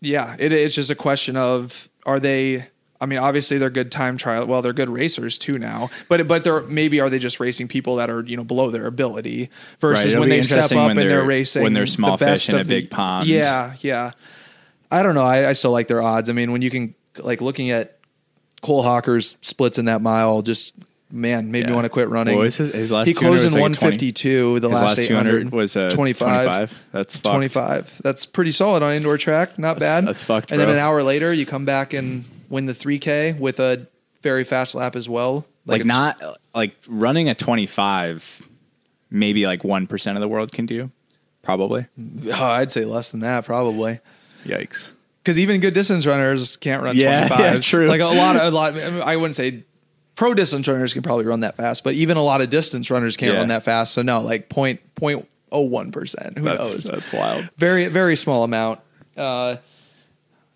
yeah, it, it's just a question of are they. I mean, obviously they're good time trial. Well, they're good racers too now, but but they're maybe are they just racing people that are you know below their ability versus Right, when they step up and they're they're- racing when they're the small best fish in a the- big pond. Yeah, yeah. I don't know. I, I still like their odds. I mean, when you can like looking at Cole Hocker's splits in that mile, just man, made me want to quit running. What was his- his last he closed in like 152. The His last, last 200 was a 25. 25. That's 25. That's pretty solid on indoor track. Not bad. that's fucked, And then an hour later, you come back and win the 3K with a very fast lap as well. Like, a- not like running a 25, maybe like 1% of the world can do. Probably. Oh, I'd say less than that, probably. Yikes. because even good distance runners can't run Yeah, 25s. <laughs> yeah, true. Like a lot of a lot. I wouldn't say pro distance runners can probably run that fast, but even a lot of distance runners can't Yeah. run that fast. So no, like point point oh one percent. Who That's, knows? that's wild. Very very small amount. Uh,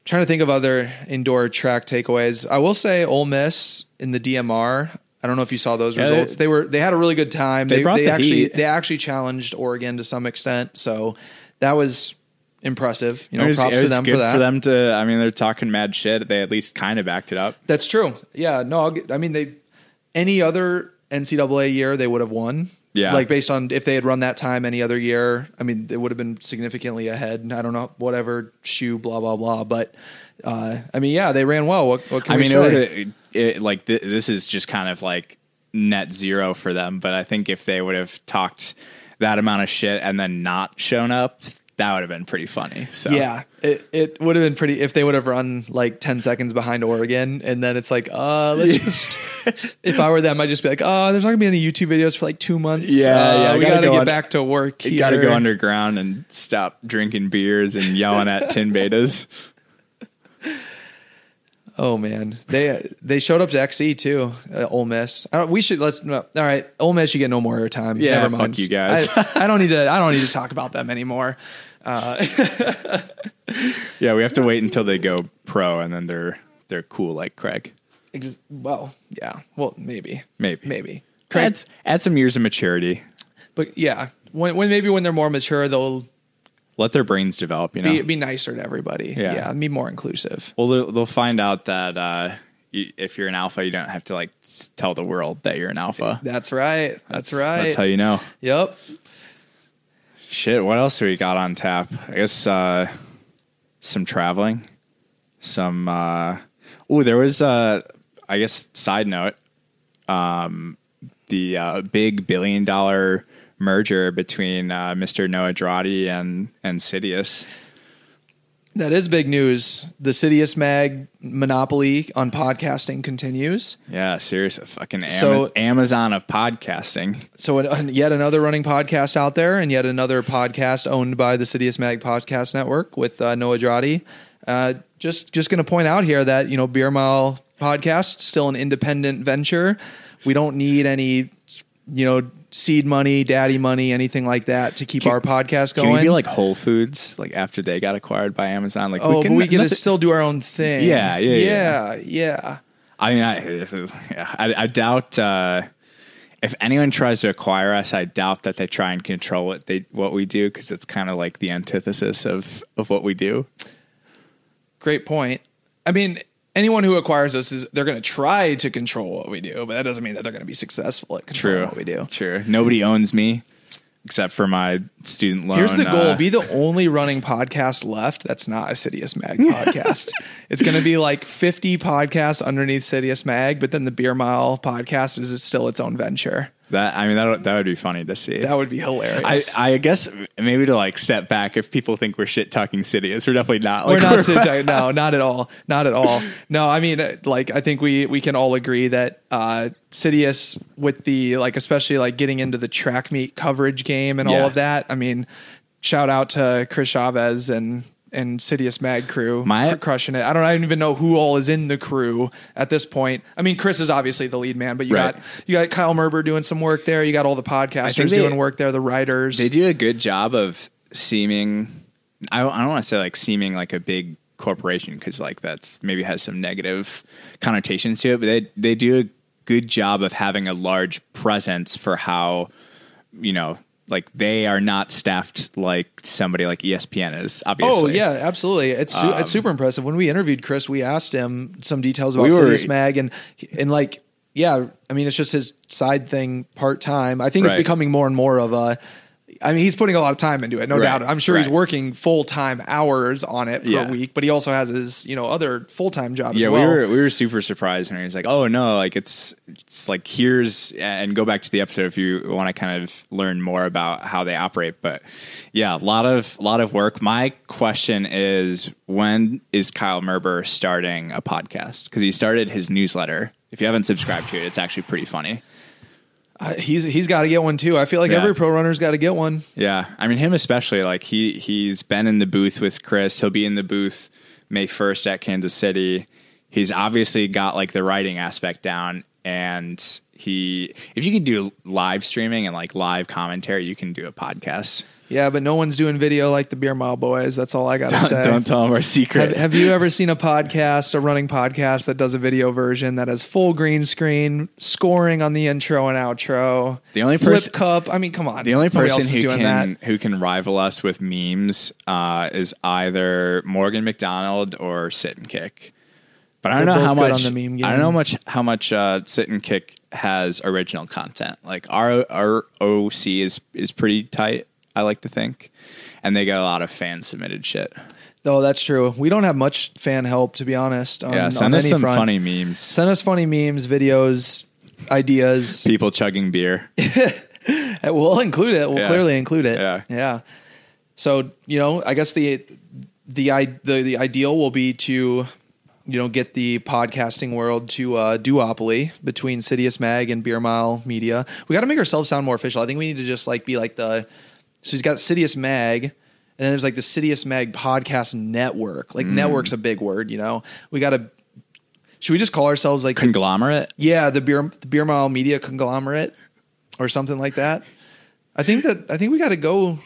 trying to think of other indoor track takeaways. I will say Ole Miss in the DMR. I don't know if you saw those Yeah, results. they- They, were they had a really good time. They They, brought they the actually heat. they actually challenged Oregon to some extent. So that was impressive. You know, was, props to them for that. for them to, I mean, they're talking mad shit. They at least kind of backed it up. That's true. Yeah, no, I'll get, I mean they any other NCAA year they would have won. Yeah. like based on if they had run that time any other year, I mean they would have been significantly ahead. I don't know whatever shoe blah blah blah, but uh, I mean yeah they ran well. What, what can I we mean, say? it, like th- this is just kind of like net zero for them. But I think if they would have talked that amount of shit and then not shown up, that would have been pretty funny. So Yeah, it, it would have been pretty if they would have run like ten seconds behind Oregon, and then it's like, uh, let's <laughs> just. if I were them, I'd just be like, oh, there's not gonna be any YouTube videos for like two months. Yeah, Uh, yeah, we gotta gotta, go get on- back to work. you got to go underground and stop drinking beers and yelling at tin betas. <laughs> Oh man, they they showed up to XE too. Uh, Ole Miss. I don't, we should let's. No, all right, Ole Miss, you get no more airtime. Yeah, Never fuck you guys. I, I don't need to. I don't need to <laughs> talk about them anymore. <laughs> Yeah, we have to wait until they go pro and then they're they're cool like Craig. Ex- Well, yeah. Well, maybe, Maybe. maybe. Add, add some years of maturity. But yeah, when when maybe when they're more mature, they'll Let their brains develop. You know. be be nicer to everybody. Yeah. yeah, be more inclusive. Well, they'll, they'll find out that uh, you, if you're an alpha, you don't have to like tell the world that you're an alpha. That's right. That's, right. That's how you know. Yep. Shit. What else do we got on tap? I guess uh, some traveling. Some. Uh, oh, there was. Uh, I guess side note. Um, the uh, big billion dollar merger between uh, Mr. Noah Droddy and and Citius. That is big news. The Citius Mag monopoly on podcasting continues. Yeah, serious. Fucking Ama- So- Amazon of podcasting. So an, yet another running podcast out there, and yet another podcast owned by the Citius Mag Podcast Network with uh, Noah Droddy. Uh, just just going to point out here that you know Beer Mile Podcast still an independent venture. We don't need any you know seed money, daddy money, anything like that to keep Can- our podcast Can going. we be like Whole Foods, like after they got acquired by Amazon? Like, oh, can, but we get to nothing- still do our own thing. Yeah, yeah, yeah, yeah. I mean, I, this is, yeah, I, I doubt uh, if anyone tries to acquire us. I doubt that they try and control what they what we do because it's kind of like the antithesis of of what we do. Great point. I mean, anyone who acquires us is they're going to try to control what we do, but that doesn't mean that they're going to be successful at controlling True, what we do. True. Nobody owns me except for my student loan. Here's the goal: uh, be the only running podcast left that's not a Citius Mag <laughs> podcast. it's going to be like 50 podcasts underneath Citius Mag, but then the Beer Mile podcast is still its own venture. That. I mean, that would- that would be funny to see. That would be hilarious. I guess maybe to like step back if people think we're shit talking Citius, we're definitely not. we're Like, not Citius. <laughs> No, not at all. Not at all. No, I mean, like, I think we we can all agree that uh, Citius, with the like, especially like getting into the track meet coverage game and Yeah. all of that. I mean, shout out to Chris Chavez and and Citius Mag crew My- for crushing it. I don't, I don't even know who all is in the crew at this point. I mean, Chris is obviously the lead man, but you Right. got you got Kyle Merber doing some work there. You got all the podcasters they- doing work there. The writers. They do a good job of seeming. I don't, I don't want to say like seeming like a big corporation because like that's maybe has some negative connotations to it, but they they do a good job of having a large presence for how you know like they are not staffed like somebody like ESPN is. Oh, obviously, Oh yeah, absolutely. It's su- it's um, super impressive. When we interviewed Chris, we asked him some details about We were- Citius Mag and and like yeah, I mean it's just his side thing part time. I think it's becoming more and more of a. I mean, he's putting a lot of time into it, no Right, doubt. I'm sure he's working full time hours on it per Yeah. week, but he also has his you know other full time job yeah, as well. we were we were super surprised when he was like, "Oh no, like it's it's like here's and go back to the episode if you want to kind of learn more about how they operate." But yeah, a lot of a lot of work. My question is, when is Kyle Merber starting a podcast? Because he started his newsletter. If you haven't subscribed to it, it's actually pretty funny. Uh, he's he's got to get one too. I feel like Yeah. every pro runner's got to get one. Yeah, I mean him especially. Like he he's been in the booth with Chris. He'll be in the booth May first at Kansas City. He's obviously got like the writing aspect down, and he if you can do live streaming and like live commentary, you can do a podcast. Yeah, but no one's doing video like the Beer Mile Boys. That's all I got to say. Don't, tell them our secret. Have, have you ever seen a podcast, a running podcast that does a video version that has full green screen, scoring on the intro and outro? The only flip person- cup. I mean, come on. the only person who doing can that. who can rival us with memes uh, is either Morgan McDonald or Sit and Kick. But I don't They're know how much on the meme I don't know much how much uh, Sit and Kick has original content. Like our our OC is is pretty tight. I like to think, and they get a lot of fan submitted shit. No, that's true. We don't have much fan help, to be honest. On, yeah, on send us any some front. funny memes. Send us funny memes, videos, ideas. <laughs> People chugging beer. <laughs> We'll include it. We'll Yeah. clearly include it. Yeah. Yeah. So you know, I guess the the the the ideal will be to you know get the podcasting world to uh, duopoly between Citius Mag and Beer Mile Media. We got to make ourselves sound more official. I think we need to just like be like the. So he's got Citius Mag. And then there's like the Citius Mag podcast network. Like network's a big word, you know. We got to. Should we just call ourselves like the Conglomerate. yeah, the beer the beer mile media conglomerate or something like that. I think that I think we got to go.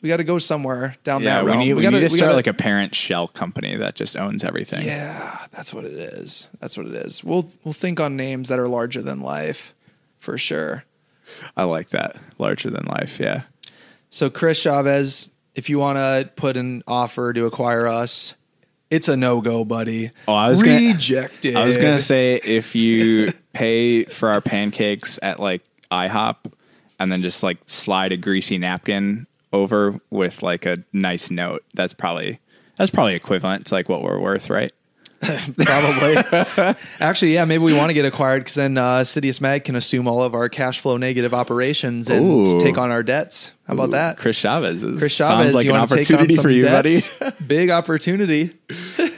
We got to go somewhere down Yeah, that we realm. need, we gotta, need to start gotta- like a parent shell company that just owns everything. yeah. That's what it is. That's what it is. We'll we'll think on names that are larger than life, for sure. I like that. Larger than life. Yeah. So Chris Chavez, if you want to put an offer to acquire us, it's a no go, buddy. Oh, I was gonna- rejected. I was gonna say if you <laughs> pay for our pancakes at like IHOP and then just like slide a greasy napkin over with like a nice note, that's probably that's probably equivalent to like what we're worth, right? <laughs> Probably. Actually, yeah, maybe we want to get acquired because then uh, Citius Mag can assume all of our cash flow negative operations and Ooh. take on our debts. How about that? Chris Chavez. Is, Chris Chavez, sounds like an want to take on opportunity for you, debts? buddy. <laughs> Big opportunity. <laughs>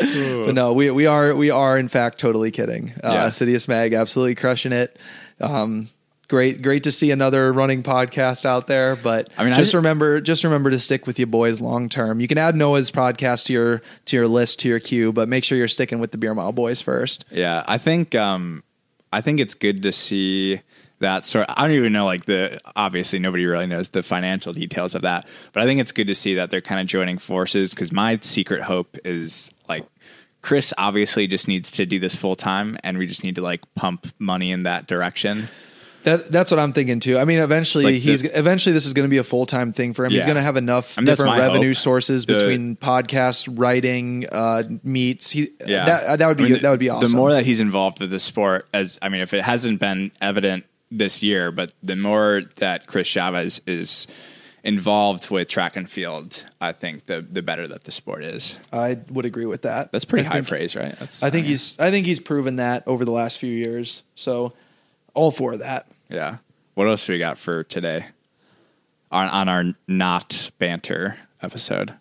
but no, we we are we are in fact totally kidding. Uh, Yeah. Citius Mag absolutely crushing it. Um, great great to see another running podcast out there. But I mean, just ju- remember just remember to stick with you boys long term. You can add Noah's podcast to your to your list to your queue, but make sure you're sticking with the Beer Mile Boys first. Yeah, I think um, I think it's good to see that sort. I don't even know like the obviously nobody really knows the financial details of that, but I think it's good to see that they're kind of joining forces because my secret hope is like Chris obviously just needs to do this full time, and we just need to like pump money in that direction. That that's what I'm thinking too. I mean, eventually like he's the- eventually this is going to be a full time thing for him. He's going to have enough I mean, different revenue hope. sources The- between podcasts, writing, uh, meets. He, Yeah, that, that would be I mean, that would be awesome. The more that he's involved with the sport, as I mean, if it hasn't been evident this year, but the more that Chris Chavez is involved with track and field, I think the the better that the sport is. I would agree with that. That's pretty I high think- praise, right? That's, I think mean, he's I think he's proven that over the last few years. So all for that. yeah. What else we got for today on on our not banter episode?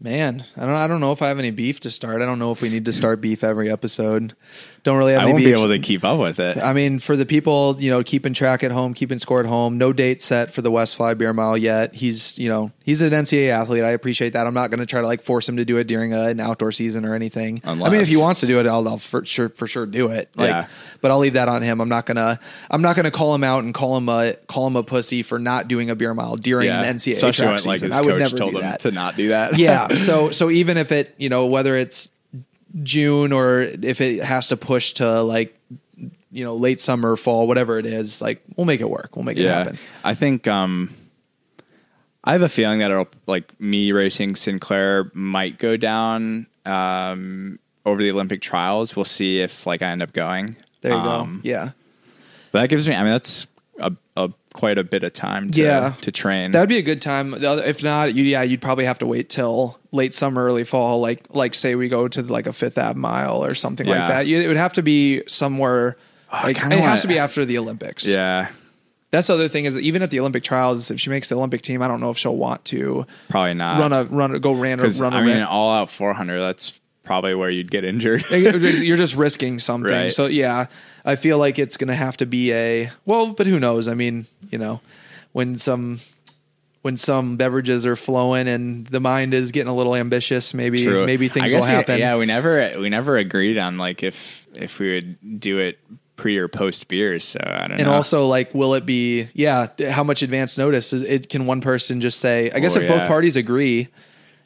Man, I don't I don't know if I have any beef to start. I don't know if we need to start beef every episode. Don't really have I any won't beef. be able to keep up with it. I mean, for the people, you know, keeping track at home, keeping score at home, no date set for the Westfly Beer Mile yet. He's, you know, he's an NCAA athlete. I appreciate that. I'm not going to try to like force him to do it during a, an outdoor season or anything. I mean, if he wants to do it, I'll, I'll for sure, for sure do it. Like, Yeah. but I'll leave that on him. I'm not gonna, I'm not gonna call him out and call him a, call him a pussy for not doing a beer mile during yeah, an NCAA especially track when like season. his I would coach never told do him that. to not do that. yeah. <laughs> So, so even if it, you know, whether it's June or if it has to push to like you know, late summer, fall, whatever it is, like we'll make it work. We'll make it yeah, happen. I think um, I have a feeling that it'll like me racing Sinclair might go down um, over the Olympic trials. We'll see if like I end up going. There you Um, go. Yeah. But that gives me. I mean, that's quite a bit of time. To, Yeah. to train. That'd be a good time. If not, yeah, you'd probably have to wait till late summer, early fall. Like, like say we go to like a Fifth ab mile or something like that. You, it would have to be somewhere. Oh, like, it has to be after the Olympics. yeah, That's the other thing is that even at the Olympic trials, if she makes the Olympic team, I don't know if she'll want to probably not. run a run go ran or run I mean, ran- all out 400. That's probably where you'd get injured. <laughs> You're just risking something. Right. So yeah, I feel like it's going to have to be a well, but who knows? I mean, you know, when some when some beverages are flowing and the mind is getting a little ambitious, maybe True. maybe things will we- happen. yeah, we never we never agreed on like if if we would do it pre or post beers. So I don't And know. And also, like, will it be? Yeah, how much advance notice is it? Can one person just say? I guess Oh, if both parties agree,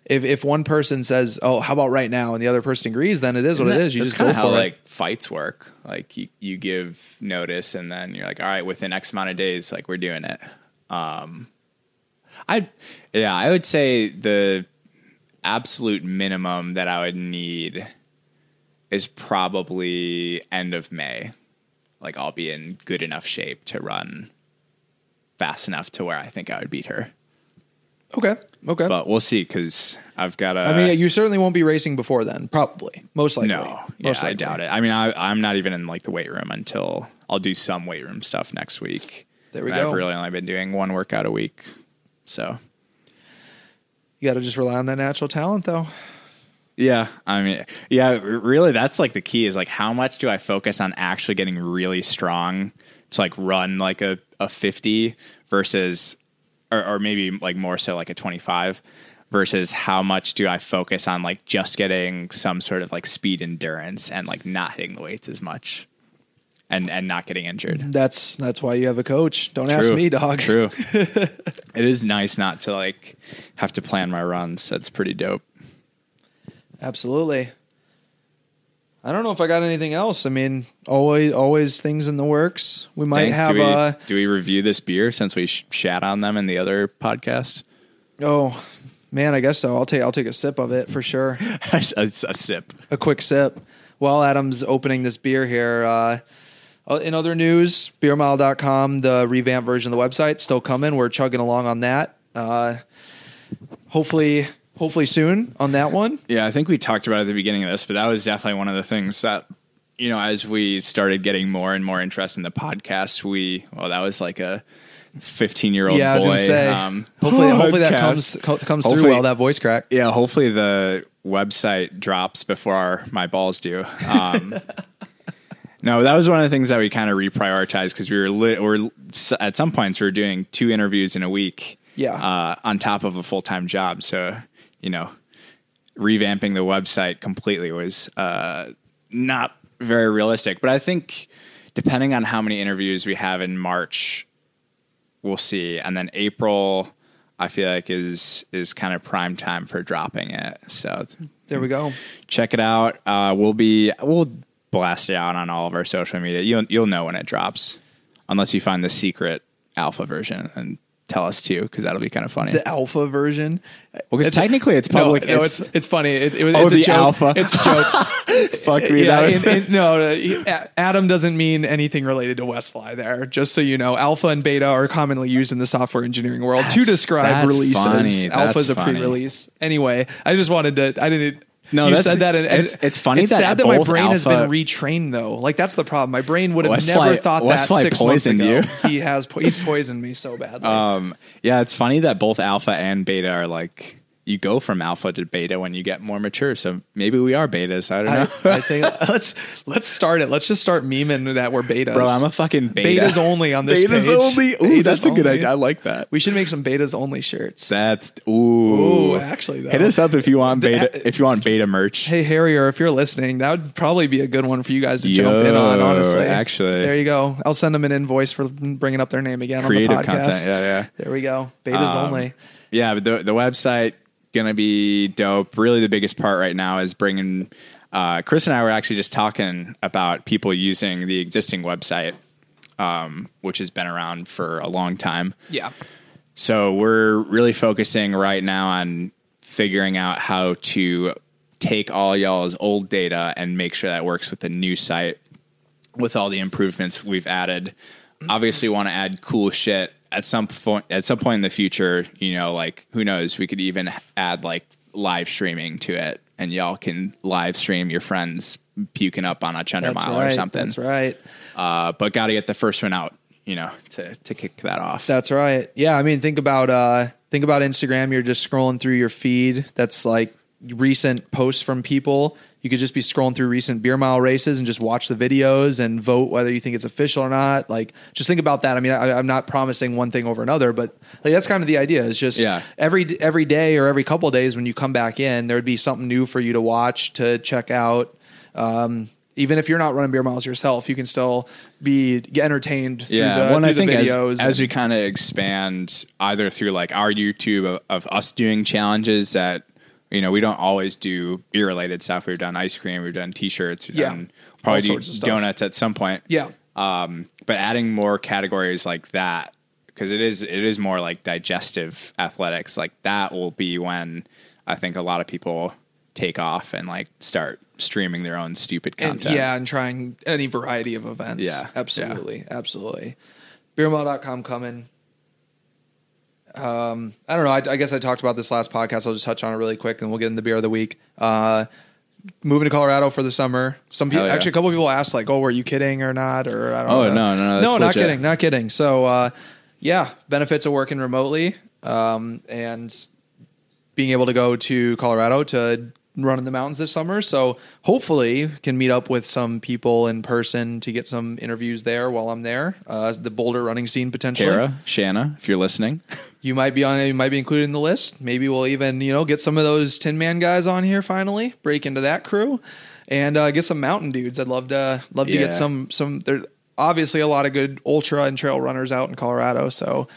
if if one person says, "Oh, how about right now?" and the other person agrees, then it is what it is. You That's just go kinda for how it. like fights work. Like you, you give notice and then you're like, all right, within X amount of days, like we're doing it. Um, I, yeah, I would say the absolute minimum that I would need is probably end of May. Like I'll be in good enough shape to run fast enough to where I think I would beat her. Okay, okay. But we'll see because I've got a. I mean, you certainly won't be racing before then. Probably, most likely. No, yeah, most I doubt it. I mean, I, I'm not even in like the weight room until I'll do some weight room stuff next week. There we And go. I've really only been doing one workout a week, so You got to just rely on that natural talent, though. yeah. I mean, yeah. Really, that's like the key is like how much do I focus on actually getting really strong to like run like a a 50 versus, or, or maybe like more so like a 25 versus how much do I focus on like just getting some sort of like speed endurance and like not hitting the weights as much. And, and not getting injured. That's that's why you have a coach. Don't ask me, dog. True. <laughs> it is nice not to like have to plan my runs. That's pretty dope. Absolutely. I don't know if I got anything else. I mean, always always things in the works. We might Dang, have do we, uh do we review this beer since we sh- shat on them in the other podcast? oh man, I guess so. I'll take I'll take a sip of it for sure. <laughs> a, a sip. a quick sip. While Adam's opening this beer here, uh, in other news, beermile.com, the revamped version of the website, still coming. We're chugging along on that. Uh, hopefully, hopefully soon on that one. Yeah, I think we talked about it at the beginning of this, but that was definitely one of the things that you know as we started getting more and more interest in the podcast, we well that was like a. 15 year old Yeah, boy. say. um, Hopefully, <laughs> hopefully that comes co- comes through well. That voice crack. Yeah, hopefully the website drops before our, my balls do. Um, <laughs> no, that was one of the things that we kind of reprioritized because we were lit, or at some points we were doing two interviews in a week. Yeah. uh, on top of a full time job. So you know, revamping the website completely was uh, not very realistic. But I think depending on how many interviews we have in March, we'll see. And then April, I feel like is is kind of prime time for dropping it. So There we go. check it out. Uh, we'll be we'll blast it out on all of our social media. You'll you'll know when it drops, unless you find the secret alpha version and tell us too, because that'll be kind of funny. The alpha version. Well, 'cause It's- technically it's public. No, it's, it's, it's funny. It, it, Oh, it's a the joke. alpha. It's a joke. <laughs> fuck me. yeah, that and- and- no, uh, <laughs> A- Adam doesn't mean anything related to Westfly. There, just so you know, alpha and beta are commonly used in the software engineering world to describe that's releases. funny. Alpha is a funny. pre-release. Anyway, I just wanted to. I didn't. No, you said that, and, and it's- it's funny It's that sad that my brain has been retrained, though. Like that's the problem. My brain would have never thought that six months ago. <laughs> he has. Po- he's poisoned me so badly. <laughs> um, yeah, it's funny that both alpha and beta are like you go from alpha to beta when you get more mature. So maybe we are betas. I don't know. I, I think <laughs> let's let's start it. Let's just start memeing that we're betas. Bro, I'm a fucking beta. Betas only on this Betas page. only. Ooh, Betas that's a good only. idea. I like that. We should make some betas only shirts. That's ooh. Ooh, actually, though. hit us up if you want beta. If you want beta merch. Hey Harrier, if you're listening, that would probably be a good one for you guys to jump in on. Honestly, actually. there you go. I'll send them an invoice for bringing up their name again Creative on the podcast. content. Yeah, yeah. There we go. Betas Um, only. Yeah, but the the website gonna be dope. Really, the biggest part right now is bringing uh, Chris and I were actually just talking about people using the existing website, um, which has been around for a long time. Yeah. So we're really focusing right now on figuring out how to take all y'all's old data and make sure that works with the new site with all the improvements we've added. Obviously want to add cool shit at some point at some point in the future, you know, like who knows, we could even add like live streaming to it and y'all can live stream your friends puking up on a chunder mile right. or something. That's right. Uh, but got to get the first one out, you know, to to kick that off. That's right. Yeah, I mean, think about uh, think about Instagram. You're just scrolling through your feed. That's like recent posts from people. You could just be scrolling through recent beer mile races and just watch the videos and vote whether you think it's official or not. Like, just think about that. I mean, I, I'm not promising one thing over another, but like that's kind of the idea. It's just Yeah. every every day or every couple of days when you come back in, there would be something new for you to watch to check out. Um, even if you're not running beer miles yourself, you can still be get entertained through the, well, and through I the think as, videos. as we kind of expand either through like our YouTube of, of us doing challenges that you know we don't always do beer related stuff. We've done ice cream, we've done t-shirts, we've Yeah. done probably do sorts of stuff. donuts at some point. yeah. Um, but adding more categories like that because it is it is more like digestive athletics. Like that will be when I think a lot of people take off and like start streaming their own stupid And, content. yeah, and trying any variety of events. Yeah, absolutely, absolutely. Beermile.com coming. Um, I don't know. I, I guess I talked about this last podcast. I'll just touch on it really quick, and we'll get in the beer of the week. Uh, moving to Colorado for the summer. Some people, yeah. actually, a couple of people asked, like, "Oh, were you kidding or not?" Or I don't Oh, know. no, no, no, no, not legit. kidding, not kidding. So, uh, yeah, benefits of working remotely um, and being able to go to Colorado to run in the mountains this summer. So hopefully can meet up with some people in person to get some interviews there while I'm there. Uh, the Boulder running scene potentially. Kara, Shanna, if you're listening, <laughs> You might be on. You might be included in the list. Maybe we'll even you know get some of those Tinman guys on here finally. Break into that crew, and uh, get some mountain dudes. I'd love to love to Yeah. get some some. There's obviously a lot of good ultra and trail runners out in Colorado, so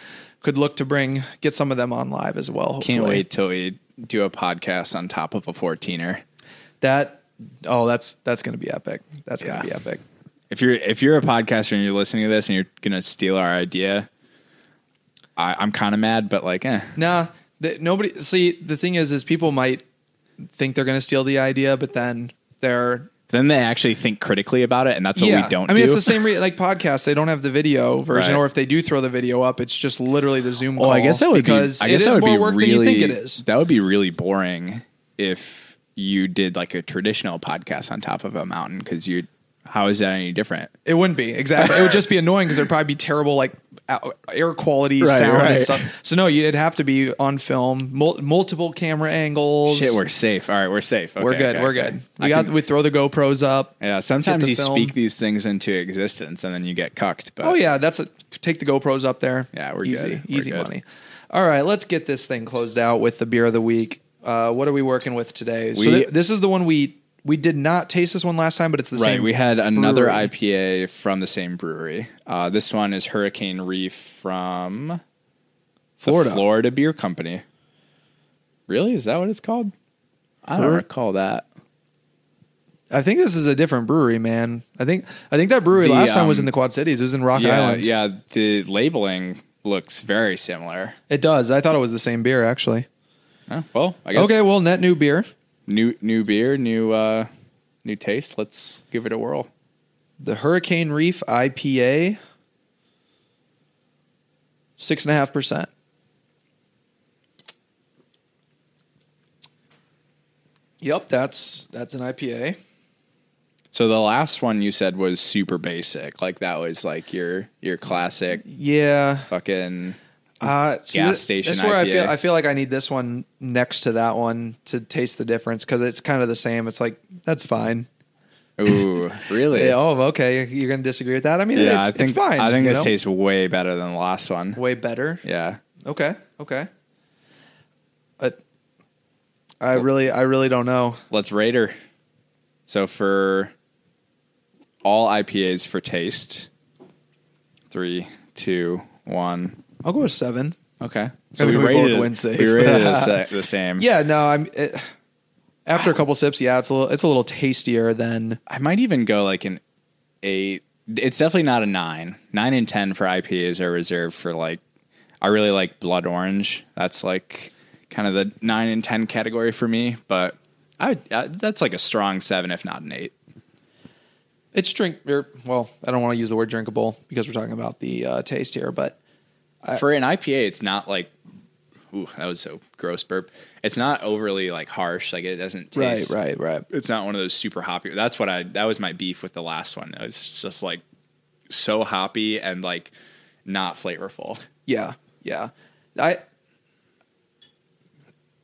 could look to bring get some of them on live as well. can't wait till we do a podcast on top of a 14er. That oh, that's that's gonna be epic. That's gonna be epic. If you're if you're a podcaster and you're listening to this and you're gonna steal our idea, I, I'm kind of mad, but like, eh. Nah, th- nobody. See, the thing is, is people might think they're gonna steal the idea, but then they're Then they actually think critically about it, and that's what we don't do. I mean, do. it's the same re- like podcasts. They don't have the video version, Right. or if they do throw the video up, it's just literally the Zoom. Oh, I guess that would because be. I guess that would more be work really. than you think it is. That would be really boring if you did like a traditional podcast on top of a mountain because you. How is that any different? It wouldn't be exactly. It would just be annoying because there'd probably be terrible like air quality, Right, sound, right. and stuff. So no, you'd have to be on film, mul- multiple camera angles. Shit, we're safe. All right, we're safe. we're good. okay, we're okay. good. I We got can- we throw the GoPros up. Yeah, sometimes you film. speak these things into existence and then you get cucked. But Oh yeah, that's a take the GoPros up there. Yeah, we're easy, good. We're easy good. money. All right, let's get this thing closed out with the beer of the week. Uh, what are we working with today? so th- this is the one we we did not taste this one last time, but it's the right, same. we had another brewery. IPA from the same brewery. Uh, this one is Hurricane Reef from Florida. the Florida Beer Company. Really, is that what it's called? I don't Hur- recall that. I think this is a different brewery, man. I think I think that brewery The, last time was um, in the Quad Cities. It was in Rock yeah, Island. yeah. The labeling looks very similar. It does. I thought it was the same beer actually. Oh, well, I guess Okay, well, net new beer. New new beer, new uh, new taste. Let's give it a whirl. The Hurricane Reef IPA, six and a half percent. Yep, that's that's an IPA. So the last one you said was super basic. Like that was like your your classic Yeah, fucking uh, see, Gas station That's where I feel. I feel like I need this one next to that one to taste the difference because it's kind of the same. It's like that's fine. Ooh, <laughs> really? Yeah, oh, okay. You're gonna disagree with that? I mean, Yeah, it's, I think it's fine. I think this know? tastes way better than the last one. way better. Yeah. Okay, okay. But I really, I really don't know. Let's rate her. So for all IPAs for taste, three, two, one. I'll go with seven. Okay. I mean, we rated both it- win safe. We rated it the <laughs> the same. Yeah, no, I'm. It, After a couple sips, yeah, it's a little it's a little tastier than I might even go like an eight. It's definitely not a nine. Nine and ten for IPAs are reserved for like. I really like blood orange. That's like kind of the nine and ten category for me. But I, I that's like a strong seven, if not an eight. it's drink. Or, well, I don't want to use the word drinkable because we're talking about the uh, taste here, but for an IPA, it's not like. Ooh, that was so gross burp. It's not overly like harsh. Like it doesn't taste. right, right. Right. It's not one of those super hoppy. That's what I. That was my beef with the last one. It was just like so hoppy and like not flavorful. Yeah, yeah. I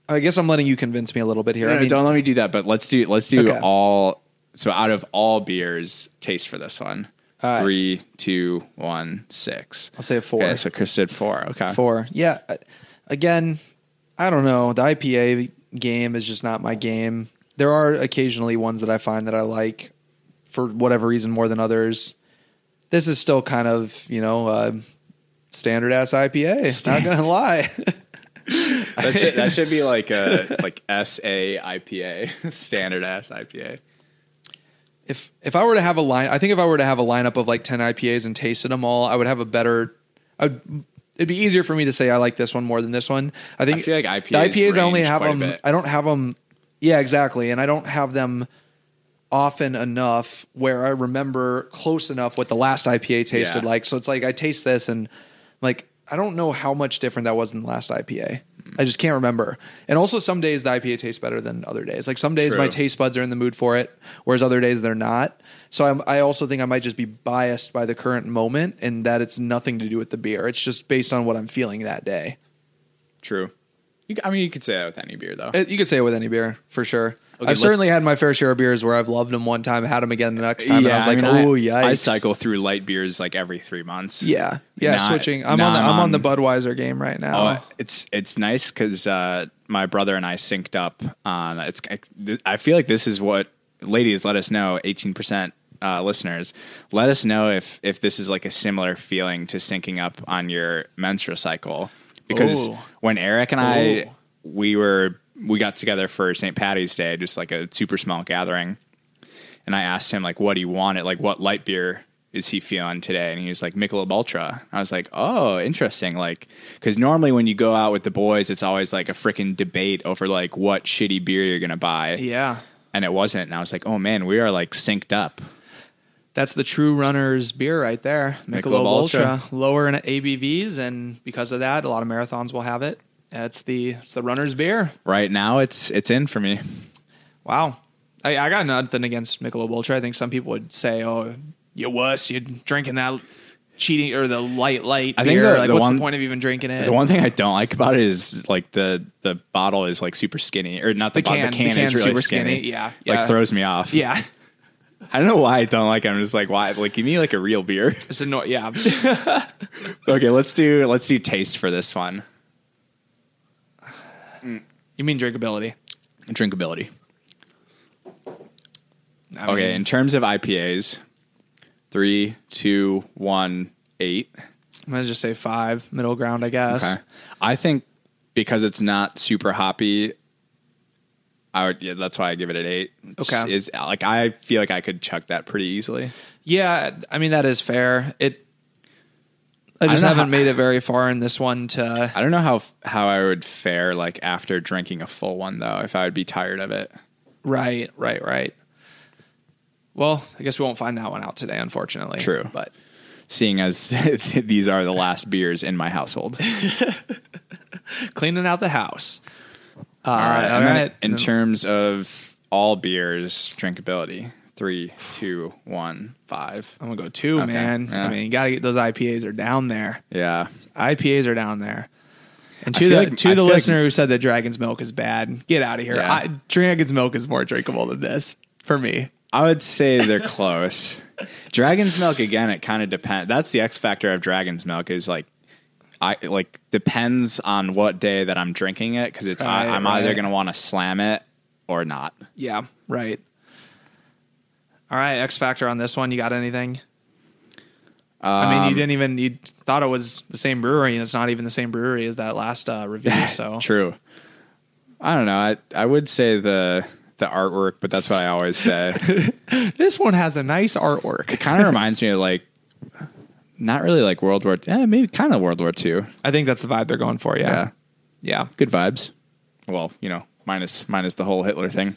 I guess I'm letting you convince me a little bit here. No, I mean, don't let me do that. But let's do let's do Okay. all. So out of all beers, taste for this one. Right. Three, two, one, six. I'll say a four. Okay, so Chris did four. Okay, Four. Yeah. Again, I don't know. The IPA game is just not my game. There are occasionally ones that I find that I like for whatever reason more than others. This is still kind of, you know, uh, standard ass IPA. Not gonna lie. <laughs> that should, that should be like a <laughs> like S A IPA, <laughs> standard ass IPA. If if I were to have a line, I think if I were to have a lineup of like ten IPAs and tasted them all, I would have a better. I would, it'd be easier for me to say I like this one more than this one. I think I feel like the IPAs IPAs I only have them. I don't have them. Yeah, exactly, and I don't have them often enough where I remember close enough what the last IPA tasted Yeah. like. So it's like I taste this and like I don't know how much different that was than the last IPA. I just can't remember. And also some days the IPA tastes better than other days. Like some days my taste buds are in the mood for it, whereas other days they're not. So I'm, I also think I might just be biased by the current moment and that it's nothing to do with the beer. It's just based on what I'm feeling that day. True. You, I mean, you could say that with any beer though. It- you could say it with any beer for sure. I've certainly had my fair share of beers where I've loved them one time, had them again the next time, and I was like, mean, "Oh, I, yikes!" I cycle through light beers like every three months. Yeah, yeah, Now- switching. I'm on the I'm, on the Budweiser game right now. Oh, it's it's nice because uh, my brother and I synced up on it's. I feel like this is what ladies let us know. Eighteen percent uh, listeners, let us know if if this is like a similar feeling to syncing up on your menstrual cycle. Because Ooh. when Eric and Ooh. I we were we got together for St. Patty's Day, just like a super small gathering, and I asked him like what he wanted, like what light beer is he feeling today? And he was like Michelob Ultra. I was like, oh, interesting. Like, because normally when you go out with the boys, it's always like a freaking debate over like what shitty beer you're gonna buy. yeah, And it wasn't. And I was like, oh man, we are like synced up. that's the true runner's beer right there. Michelob, Michelob Ultra. Ultra. lower in ABVs, and because of that, a lot of marathons will have it. It's the it's the runner's beer. Right now, it's it's in for me. Wow. I, I got nothing against Michelob Ultra. I think some people would say, "Oh, you wuss, you're drinking that cheating or the light light I think beer. the- like, the what's one- the point of even drinking it?" The one thing I don't like about it is like the the bottle is like super skinny, or not the, The bottle. can- the can the is really super skinny. skinny. Yeah, yeah. like throws me off. yeah, I don't know why I don't like. it. I'm just like, why? Like, give me like a real beer. it's anno- yeah. <laughs> okay, let's do let's do taste for this one. You mean drinkability? Drinkability. I Okay, mean, in terms of IPAs, three, two, one, eight. I'm gonna just say five, middle ground, I guess. Okay, I think because it's not super hoppy, I would. Yeah, that's why I give it an eight. Okay. it's like I feel like I could chuck that pretty easily. Yeah, I mean that is fair. It. I just know haven't how- made it very far in this one to. I don't know how how I would fare like after drinking a full one though. If I would be tired of it. Right, right, right. Well, I guess we won't find that one out today, unfortunately. True. but Seeing as <laughs> these are the last beers in my household. <laughs> cleaning out the house. Uh, All right. all and then right. in terms of all beers drinkability, three, two, one, five. I'm gonna go two, Okay, man. yeah. I mean, you gotta get those IPAs are down there. Yeah. IPAs are down there. And to the like- to I the feel like- listener who said that Dragon's Milk is bad, get out of here. Yeah. I, Dragon's Milk is more drinkable than this for me. I would say they're close. Dragon's milk again. It kind of depends. That's the X factor of Dragon's milk is like, I like depends on what day that I'm drinking it because it's I, Right, I'm either gonna want to slam it or not. Yeah, right. All right, X Factor on this one. You got anything? I mean, Um, you didn't even you thought it was the same brewery, and it's not even the same brewery as that last uh, review. <laughs> So True. I don't know. I I would say the the artwork, but that's what I always say. <laughs> This one has a nice artwork. It kind of reminds me of like, not really like World War. Yeah, maybe kind of World War Two. I think that's the vibe they're going for. Yeah. Yeah. Yeah. Good vibes. Well, you know, minus minus the whole Hitler thing.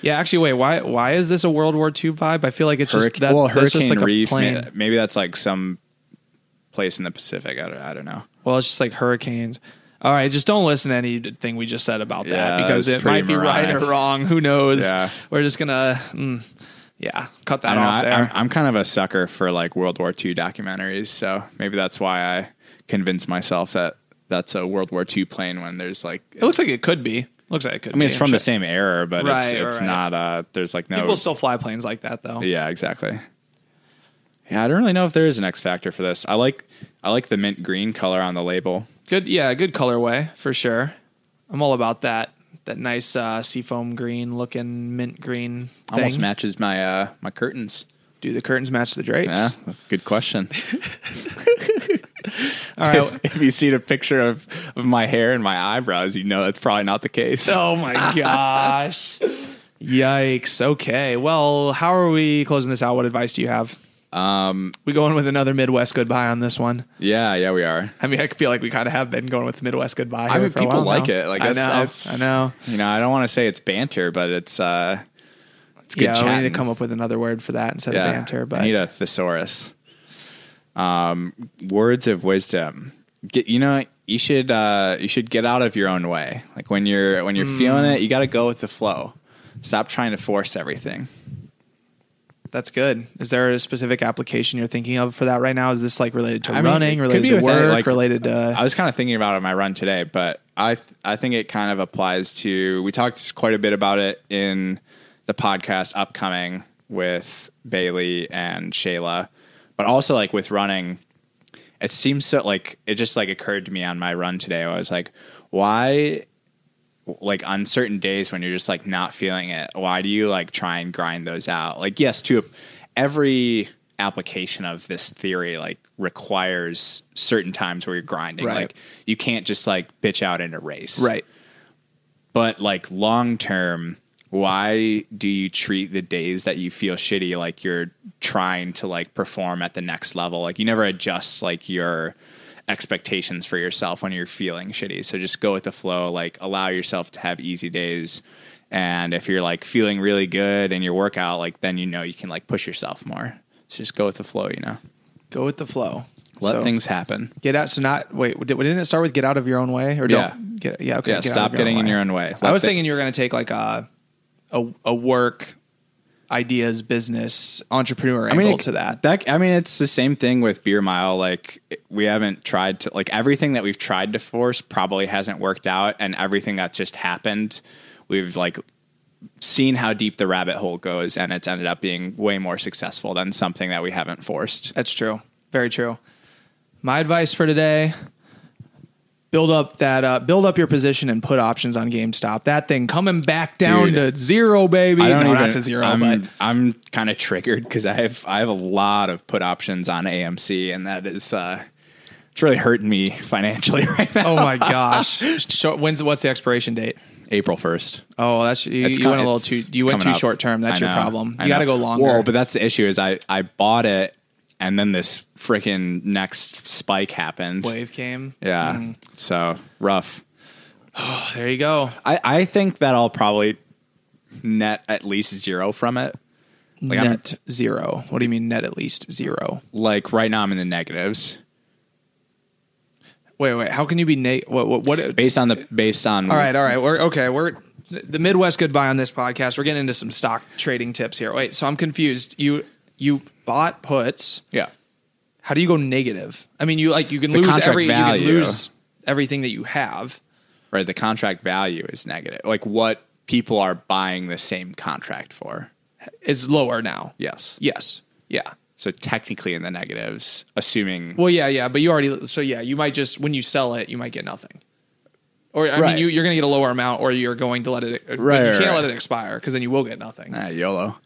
Yeah, actually, wait. Why? Why is this a World War II vibe? I feel like it's just Hurricane, that. well, that's Hurricane just like Reef. May- Maybe that's like some place in the Pacific. I don't, I don't know. Well, it's just like hurricanes. All right, just don't listen to anything we just said about Yeah, that because it might be right or wrong. Who knows? Yeah. We're just gonna, mm, yeah, cut that don't know. off I, there. I'm, kind of a sucker for like World War II documentaries, so maybe that's why I convinced myself that that's a World War II plane when there's like. it looks like it could be. Looks like it could. I mean, it's from the same era, but it's it's right. not. Uh, there's like no. People still fly planes like that though. Yeah, exactly. Yeah, I don't really know if there is an X factor for this. I like I like the mint green color on the label. Good, yeah, good colorway for sure. I'm all about that. That nice uh, seafoam green looking mint green thing. Almost matches my uh my curtains. Do the curtains match the drapes? Yeah, good question. <laughs> All right. if, if you see a picture of, of my hair and my eyebrows, you know that's probably not the case. Oh my <laughs> gosh. Yikes. Okay. Well, how are we closing this out? What advice do you have? Um, we going with another Midwest goodbye on this one. Yeah, yeah, we are. I mean, I feel like we kind of have been going with the Midwest goodbye. I mean, people like now. it. Like I know. it's, I know. You know, I don't want to say it's banter, but it's uh, it's good Yeah, we need to come up with another word for that instead yeah, of banter. But I need a thesaurus. Um, words of wisdom. Get you know you should uh, you should get out of your own way. Like when you're when you're feeling Hmm. it, you got to go with the flow. Stop trying to force everything. that's good. Is there a specific application you're thinking of for that right now? Is this like related to I running, could related to work, like- related to? I was kind of thinking about it on my run today, but I I think it kind of applies to. We talked quite a bit about it in the podcast upcoming with Bailey and Shayla, but also like with running. It seems so like it just like occurred to me on my run today. I was like, why? Like on certain days when you're just like not feeling it, why do you like try and grind those out? Like yes, to every application of this theory like requires certain times where you're grinding. Right. Like you can't just like bitch out in a race. right. But like long term, why do you treat the days that you feel shitty like you're trying to like perform at the next level? Like you never adjust like your expectations for yourself when you're feeling shitty. So just go with the flow, like allow yourself to have easy days. And if you're like feeling really good in your workout, like then you know you can like push yourself more. So just go with the flow, you know. Go with the flow. Let So- things happen. Get out. So not wait. Did, didn't it start with get out of your own way or Yeah. get? Yeah. Okay. Yeah, get stop getting in your own way. I was the- thinking you were going to take like a, a a work ideas business entrepreneur angle it- to that. I mean, it's the same thing with beer mile. Like we haven't tried to like everything that we've tried to force probably hasn't worked out, and everything that's just happened, we've like seen how deep the rabbit hole goes, and it's ended up being way more successful than something that we haven't forced. That's true. Very true. My advice for today: build up that uh, build up your position and put options on GameStop. That thing coming back down Dude. to zero, baby. I don't no, even, not to 0 I'm, but I'm kind of triggered because I have I have a lot of put options on AMC, and that is uh, it's really hurting me financially <laughs> right now. oh my gosh. <laughs> So, when's what's the expiration date? April first. Oh, that's you, you com- went a little too. You went too up. short term. That's your problem. You got to go longer. Well, but that's the issue is I I bought it and then this freaking next spike happened. wave came. Yeah. Hmm. So rough. Oh, <sighs> There you go. I I think that I'll probably net at least zero from it. Like I'm net zero. What do you mean net at least zero? like right now I'm in the negatives Wait, wait. How can you be na- what, what? What? based on the based on all right, all right. We're okay. We're the Midwest goodbye on this podcast. We're getting into some stock trading tips here. Wait, so I'm confused. You you bought puts. Yeah. How do you go negative? I mean, you like you can The lose every value. you can lose everything that you have. Right, the contract value is negative. Like what people are buying the same contract for. Is lower now. Yes. Yes. Yeah. So technically in the negatives, assuming Well, yeah, yeah, but you already so yeah, you might just when you sell it, you might get nothing. Or I Right. mean, you, you're going to get a lower amount, or you're going to let it. Right, you can't right. let it expire because then you will get nothing. Ah, YOLO.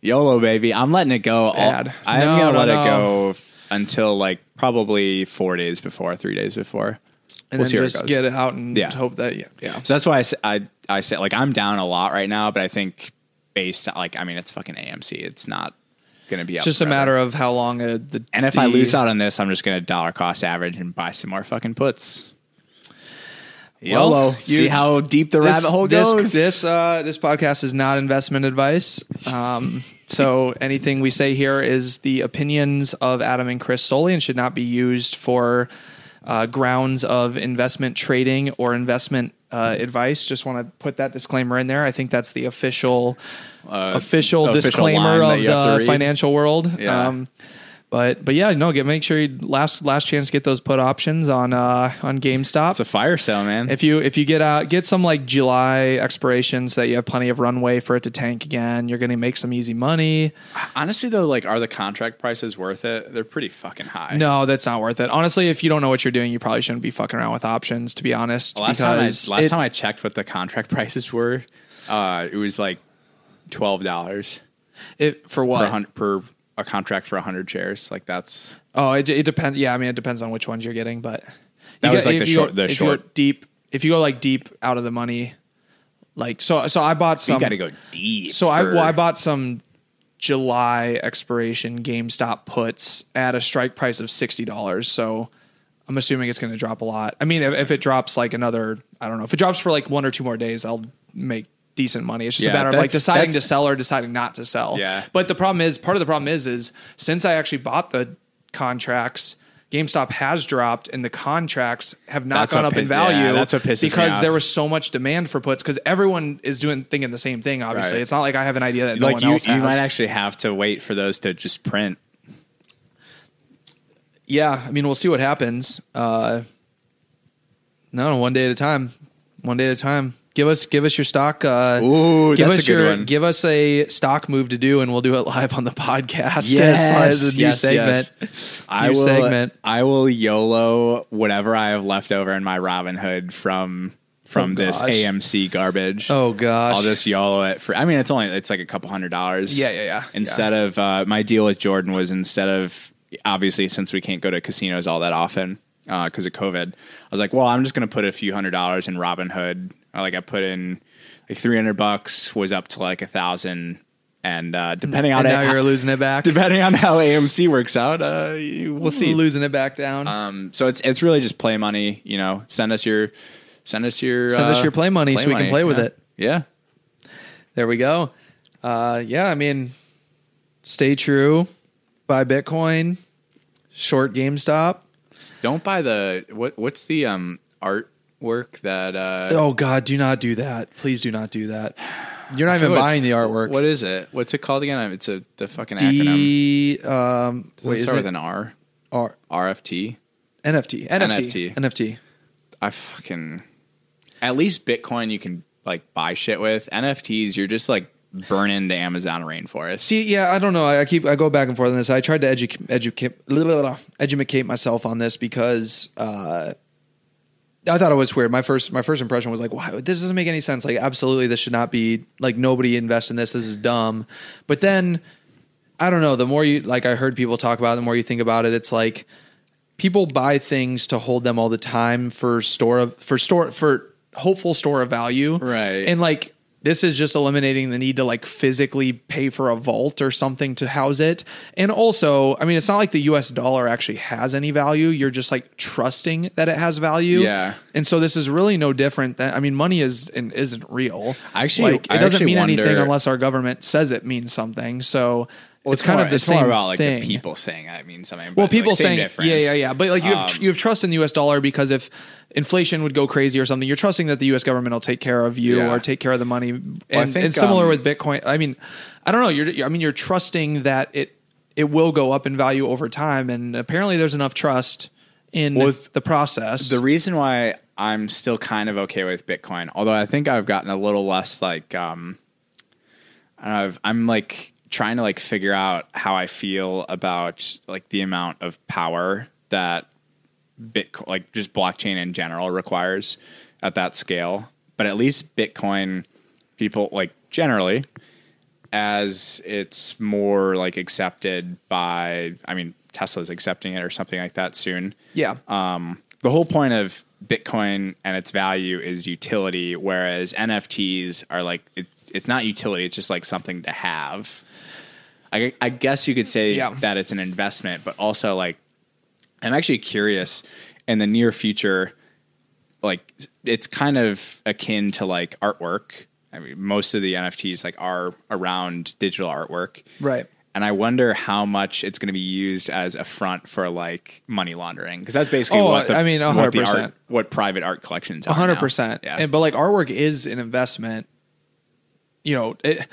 YOLO, baby. I'm letting it go. all- Bad. I'm No, going to no, let no. it go f- until like probably four days before, three days before. and We'll then just get it out and Yeah. hope that yeah, yeah. So that's why I, say- I I say like I'm down a lot right now, but I think based on, like I mean it's fucking AMC. It's not gonna be. It's just a matter of how long uh, the And if I the- lose out on this, I'm just gonna dollar cost average and buy some more fucking puts. YOLO. See how deep the rabbit hole this, goes. This uh, this podcast is not investment advice. Um, so <laughs> anything we say here is the opinions of Adam and Chris solely, and should not be used for uh, grounds of investment trading or investment uh, advice. Just want to put that disclaimer in there. I think that's the official official, official disclaimer of you have to the financial world. Yeah. Um, but but yeah, no, get make sure you last last chance to get those put options on uh, on GameStop. it's a fire sale, man. If you if you get out get some like July expirations that you have plenty of runway for it to tank again, you're going to make some easy money. Honestly, though, like, are the contract prices worth it? They're pretty fucking high. No, that's not worth it. Honestly, if you don't know what you're doing, you probably shouldn't be fucking around with options. To be honest, Last time I last it- time I checked what the contract <laughs> prices were, uh, it was like twelve dollars it, for what? hun- per a contract for hundred shares. Like that's Oh, it, it depends. Yeah, I mean, it depends on which ones you're getting, but That was, like, if the short- Go, the if you go short- deep, if you go like deep out of the money, like so. So I bought some. you got to go deep. So I well, I bought some July expiration GameStop puts at a strike price of sixty dollars. So I'm assuming it's going to drop a lot. I mean, if, if it drops like another, I don't know, if it drops for like one or two more days, I'll make decent money. It's just a matter that- of like deciding to sell or deciding not to sell. Yeah. But the problem is, part of the problem is, is since I actually bought the contracts. GameStop has dropped, and the contracts have not That's gone up in piss- yeah, value. that's what pisses me because there was so much demand for puts. Because everyone is doing thinking the same thing. Obviously, Right. it's not like I have an idea that no like one you, else you might actually have to wait for those to just print. yeah, I mean, we'll see what happens. Uh, no, one day at a time. One day at a time. Give us, give us your stock. Uh, Ooh, give that's us a good your, one. give us a stock move to do, and we'll do it live on the podcast <laughs> Yes, as far as new yes, segment. I New will. segment. I will YOLO whatever I have left over in my Robinhood from from Oh, this gosh. AMC garbage. Oh gosh, I'll just YOLO it for. I mean, it's only it's like a couple hundred dollars. Yeah, yeah, yeah. Instead of uh, my deal with Jordan was instead of obviously since we can't go to casinos all that often because of COVID, I was like, well, I'm just going to put a few hundred dollars in Robinhood. Like I put in like 300 bucks was up to like a thousand, and uh, depending on and now it, you're losing it back. <laughs> depending on how AMC works out, uh, we'll see. losing it back down. Um, so it's it's really just play money. You know, send us your send us your Send us uh, your play money so we can play with yeah. it. Yeah. There we go. Uh, yeah, I mean, stay true. Buy Bitcoin. Short GameStop. Don't buy the what what's the um artwork that uh Oh God, do not do that. Please do not do that. You're not even buying the artwork. What is it? What's it called again? It's a the fucking acronym. D um Does it wait, is start it with an R? R- RFT. NFT. NFT. NFT. NFT. I fucking at least Bitcoin you can like buy shit with. NFTs you're just like burn into Amazon rainforest. See, yeah, I don't know. I, I keep I go back and forth on this. I tried to educate educate educate myself on this because uh, I thought it was weird. My first my first impression was like, wow, this doesn't make any sense. Like, absolutely, this should not be like nobody invest in this. This is dumb. But then I don't know. The more you like, I heard people talk about it. The more you think about it, it's like people buy things to hold them all the time for store of for store for hopeful store of value, Right. And like this is just eliminating the need to like physically pay for a vault or something to house it. And also, I mean, it's not like the US dollar actually has any value. You're just like trusting that it has value. Yeah. And so this is really no different than I mean, money is and isn't real. Actually, like, it I doesn't mean anything unless our government says it means something. So Well, it's, kind more- of the it's same more about like thing. the people saying that means something. Well, people like, saying, difference. yeah, yeah, yeah. But like you have Um, you have trust in the U.S. dollar because if inflation would go crazy or something, you're trusting that the U.S. government will take care of you Yeah. or take care of the money. And, I think, and similar um, with Bitcoin. I mean, I don't know. You're, I mean, you're trusting that it it will go up in value over time, and apparently there's enough trust in Well, the process. The reason why I'm still kind of okay with Bitcoin, although I think I've gotten a little less like, um, I don't know, I've, I'm like trying to like figure out how I feel about like the amount of power that Bitcoin, like just blockchain in general, requires at that scale. But at least Bitcoin, people like generally, as it's more like accepted by, I mean, Tesla's accepting it or something like that soon yeah, um, the whole point of Bitcoin and its value is utility, whereas NFTs are like it's it's not utility; it's just like something to have. I, I guess you could say Yeah. that it's an investment, but also like I'm actually curious in the near future, like it's kind of akin to like artwork. I mean, most of the NFTs like are around digital artwork, Right. And I wonder how much it's going to be used as a front for like money laundering because that's basically Oh, what the, I mean, what the 100%. art, what private art collections are. A hundred now. percent. Yeah. And but like artwork is an investment. You know, it,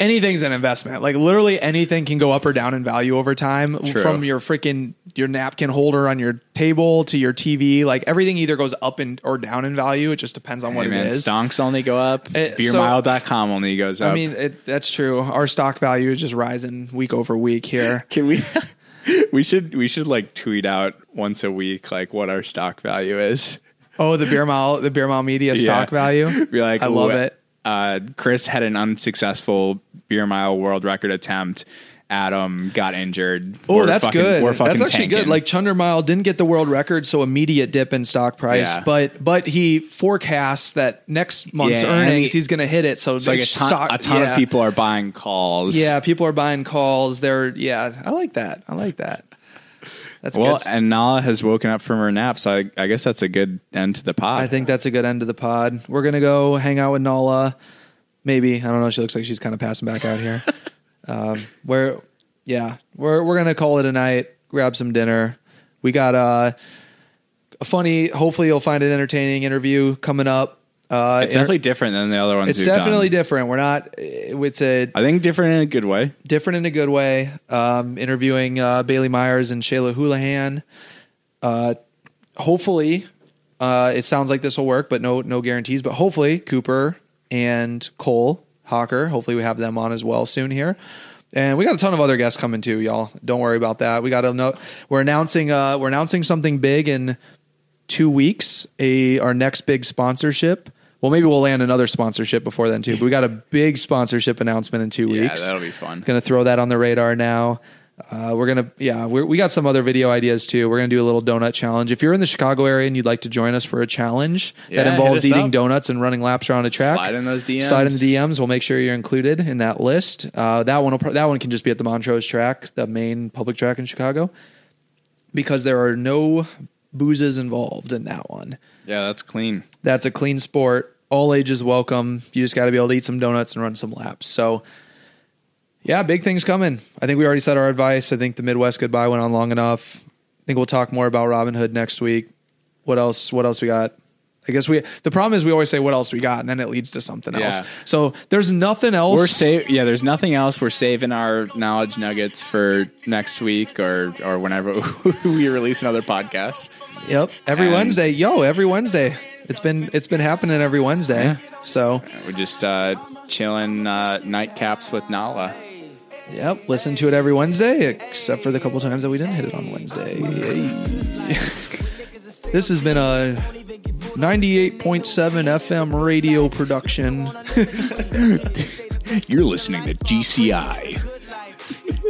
anything's an investment. Like literally anything can go up or down in value over time. True. From your freaking your napkin holder on your table to your TV, like everything either goes up and or down in value. It just depends on what Hey, it man, is. stonks only go up. Uh, so- Beermile.com only goes up. I mean, it, that's true. Our stock value is just rising week over week here. <laughs> Can we? <laughs> we should we should like tweet out once a week like what our stock value is. Oh, the beer mile, the beer mile media stock Yeah. value. Be like, I love "Wh- it. Uh, Chris had an unsuccessful beer mile world record attempt. Adam got injured. Oh, that's fucking- good. That's actually good. Like Chunder Mile didn't get the world record, so immediate dip in stock price. Yeah. But but he forecasts that next month's Yeah, earnings he- he's going to hit it. So it's like a ton, stock, a ton yeah. of people are buying calls. Yeah, people are buying calls. They're yeah. I like that. I like that. That's Well, good. and Nala has woken up from her nap, so I, I guess that's a good end to the pod. I think that's a good end to the pod. We're gonna go hang out with Nala. Maybe I don't know. She looks like she's kind of passing back out here. <laughs> um, where, yeah, we're we're gonna call it a night. Grab some dinner. We got uh, a funny. Hopefully, you'll find it entertaining interview coming up. Uh, it's definitely different than the other ones. it's definitely done. different. We're not. It's a I think different in a good way. different in a good way. Um, interviewing uh, Bailey Myers and Shayla Houlihan. Uh, hopefully, uh, it sounds like this will work, but no no guarantees. But hopefully, Cooper and Cole Hocker. Hopefully, we have them on as well soon here. And we got a ton of other guests coming too, y'all. Don't worry about that. We got to know we're announcing uh, we're announcing something big in two weeks. A our next big sponsorship. Well, maybe we'll land another sponsorship before then too. But we got a big sponsorship announcement in two Yeah, weeks. that'll be fun. Going to throw that on the radar now. Uh, we're gonna, yeah, we're, we got some other video ideas too. We're gonna do a little donut challenge. If you're in the Chicago area and you'd like to join us for a challenge Yeah, that involves eating up. donuts and running laps around a track, Slide in those DMs. Slide in the DMs. We'll make sure you're included in that list. Uh, that one, will, that one can just be at the Montrose track, the main public track in Chicago, because there are no boozes involved in that one. Yeah, that's clean. That's a clean sport. All ages welcome. You just got to be able to eat some donuts and run some laps. So, yeah, big things coming. I think we already said our advice. I think the Midwest goodbye went on long enough. I think we'll talk more about Robinhood next week. What else? What else we got? I guess we. The problem is we always say what else we got, and then it leads to something else. So there's nothing else. We're sa- yeah, there's nothing else. We're saving our knowledge nuggets for next week or or whenever <laughs> we release another podcast. Yep. Every And- Wednesday, yo, every Wednesday. It's been it's been happening every Wednesday. So We're just uh, chilling uh, nightcaps with Nala. Yep, listen to it every Wednesday, except for the couple times that we didn't hit it on Wednesday. This has been a 98.7 FM radio production. <laughs> You're listening to GCI.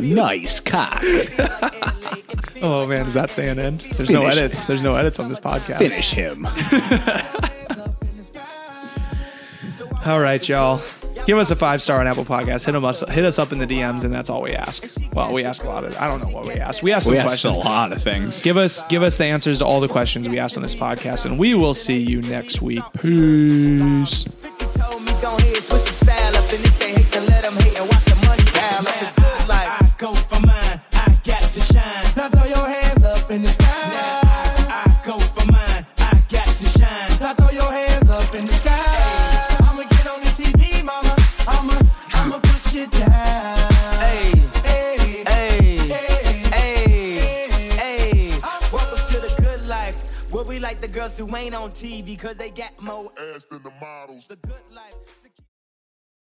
Nice cock. <laughs> Oh man, is that staying in? There's no Finish. edits. There's no edits on this podcast. Finish him. <laughs> All right, y'all. Give us a five star on Apple Podcast. Hit 'em us, hit us up in the DMs, and that's all we ask. Well, we ask a lot of. I don't know what we ask. We ask some We asked a lot of things. Give us give us the answers to all the questions we asked on this podcast, and we will see you next week. Peace. Up in the sky. I, I go for mine, I got to shine. Now throw your hands up in the sky. I'ma get on the TV, mama. I'ma, I'ma push it down. Hey, Hey, hey, hey, hey, hey. Welcome to the good life. Where we like the girls who ain't on TV cause they got more ass than the models. The good life.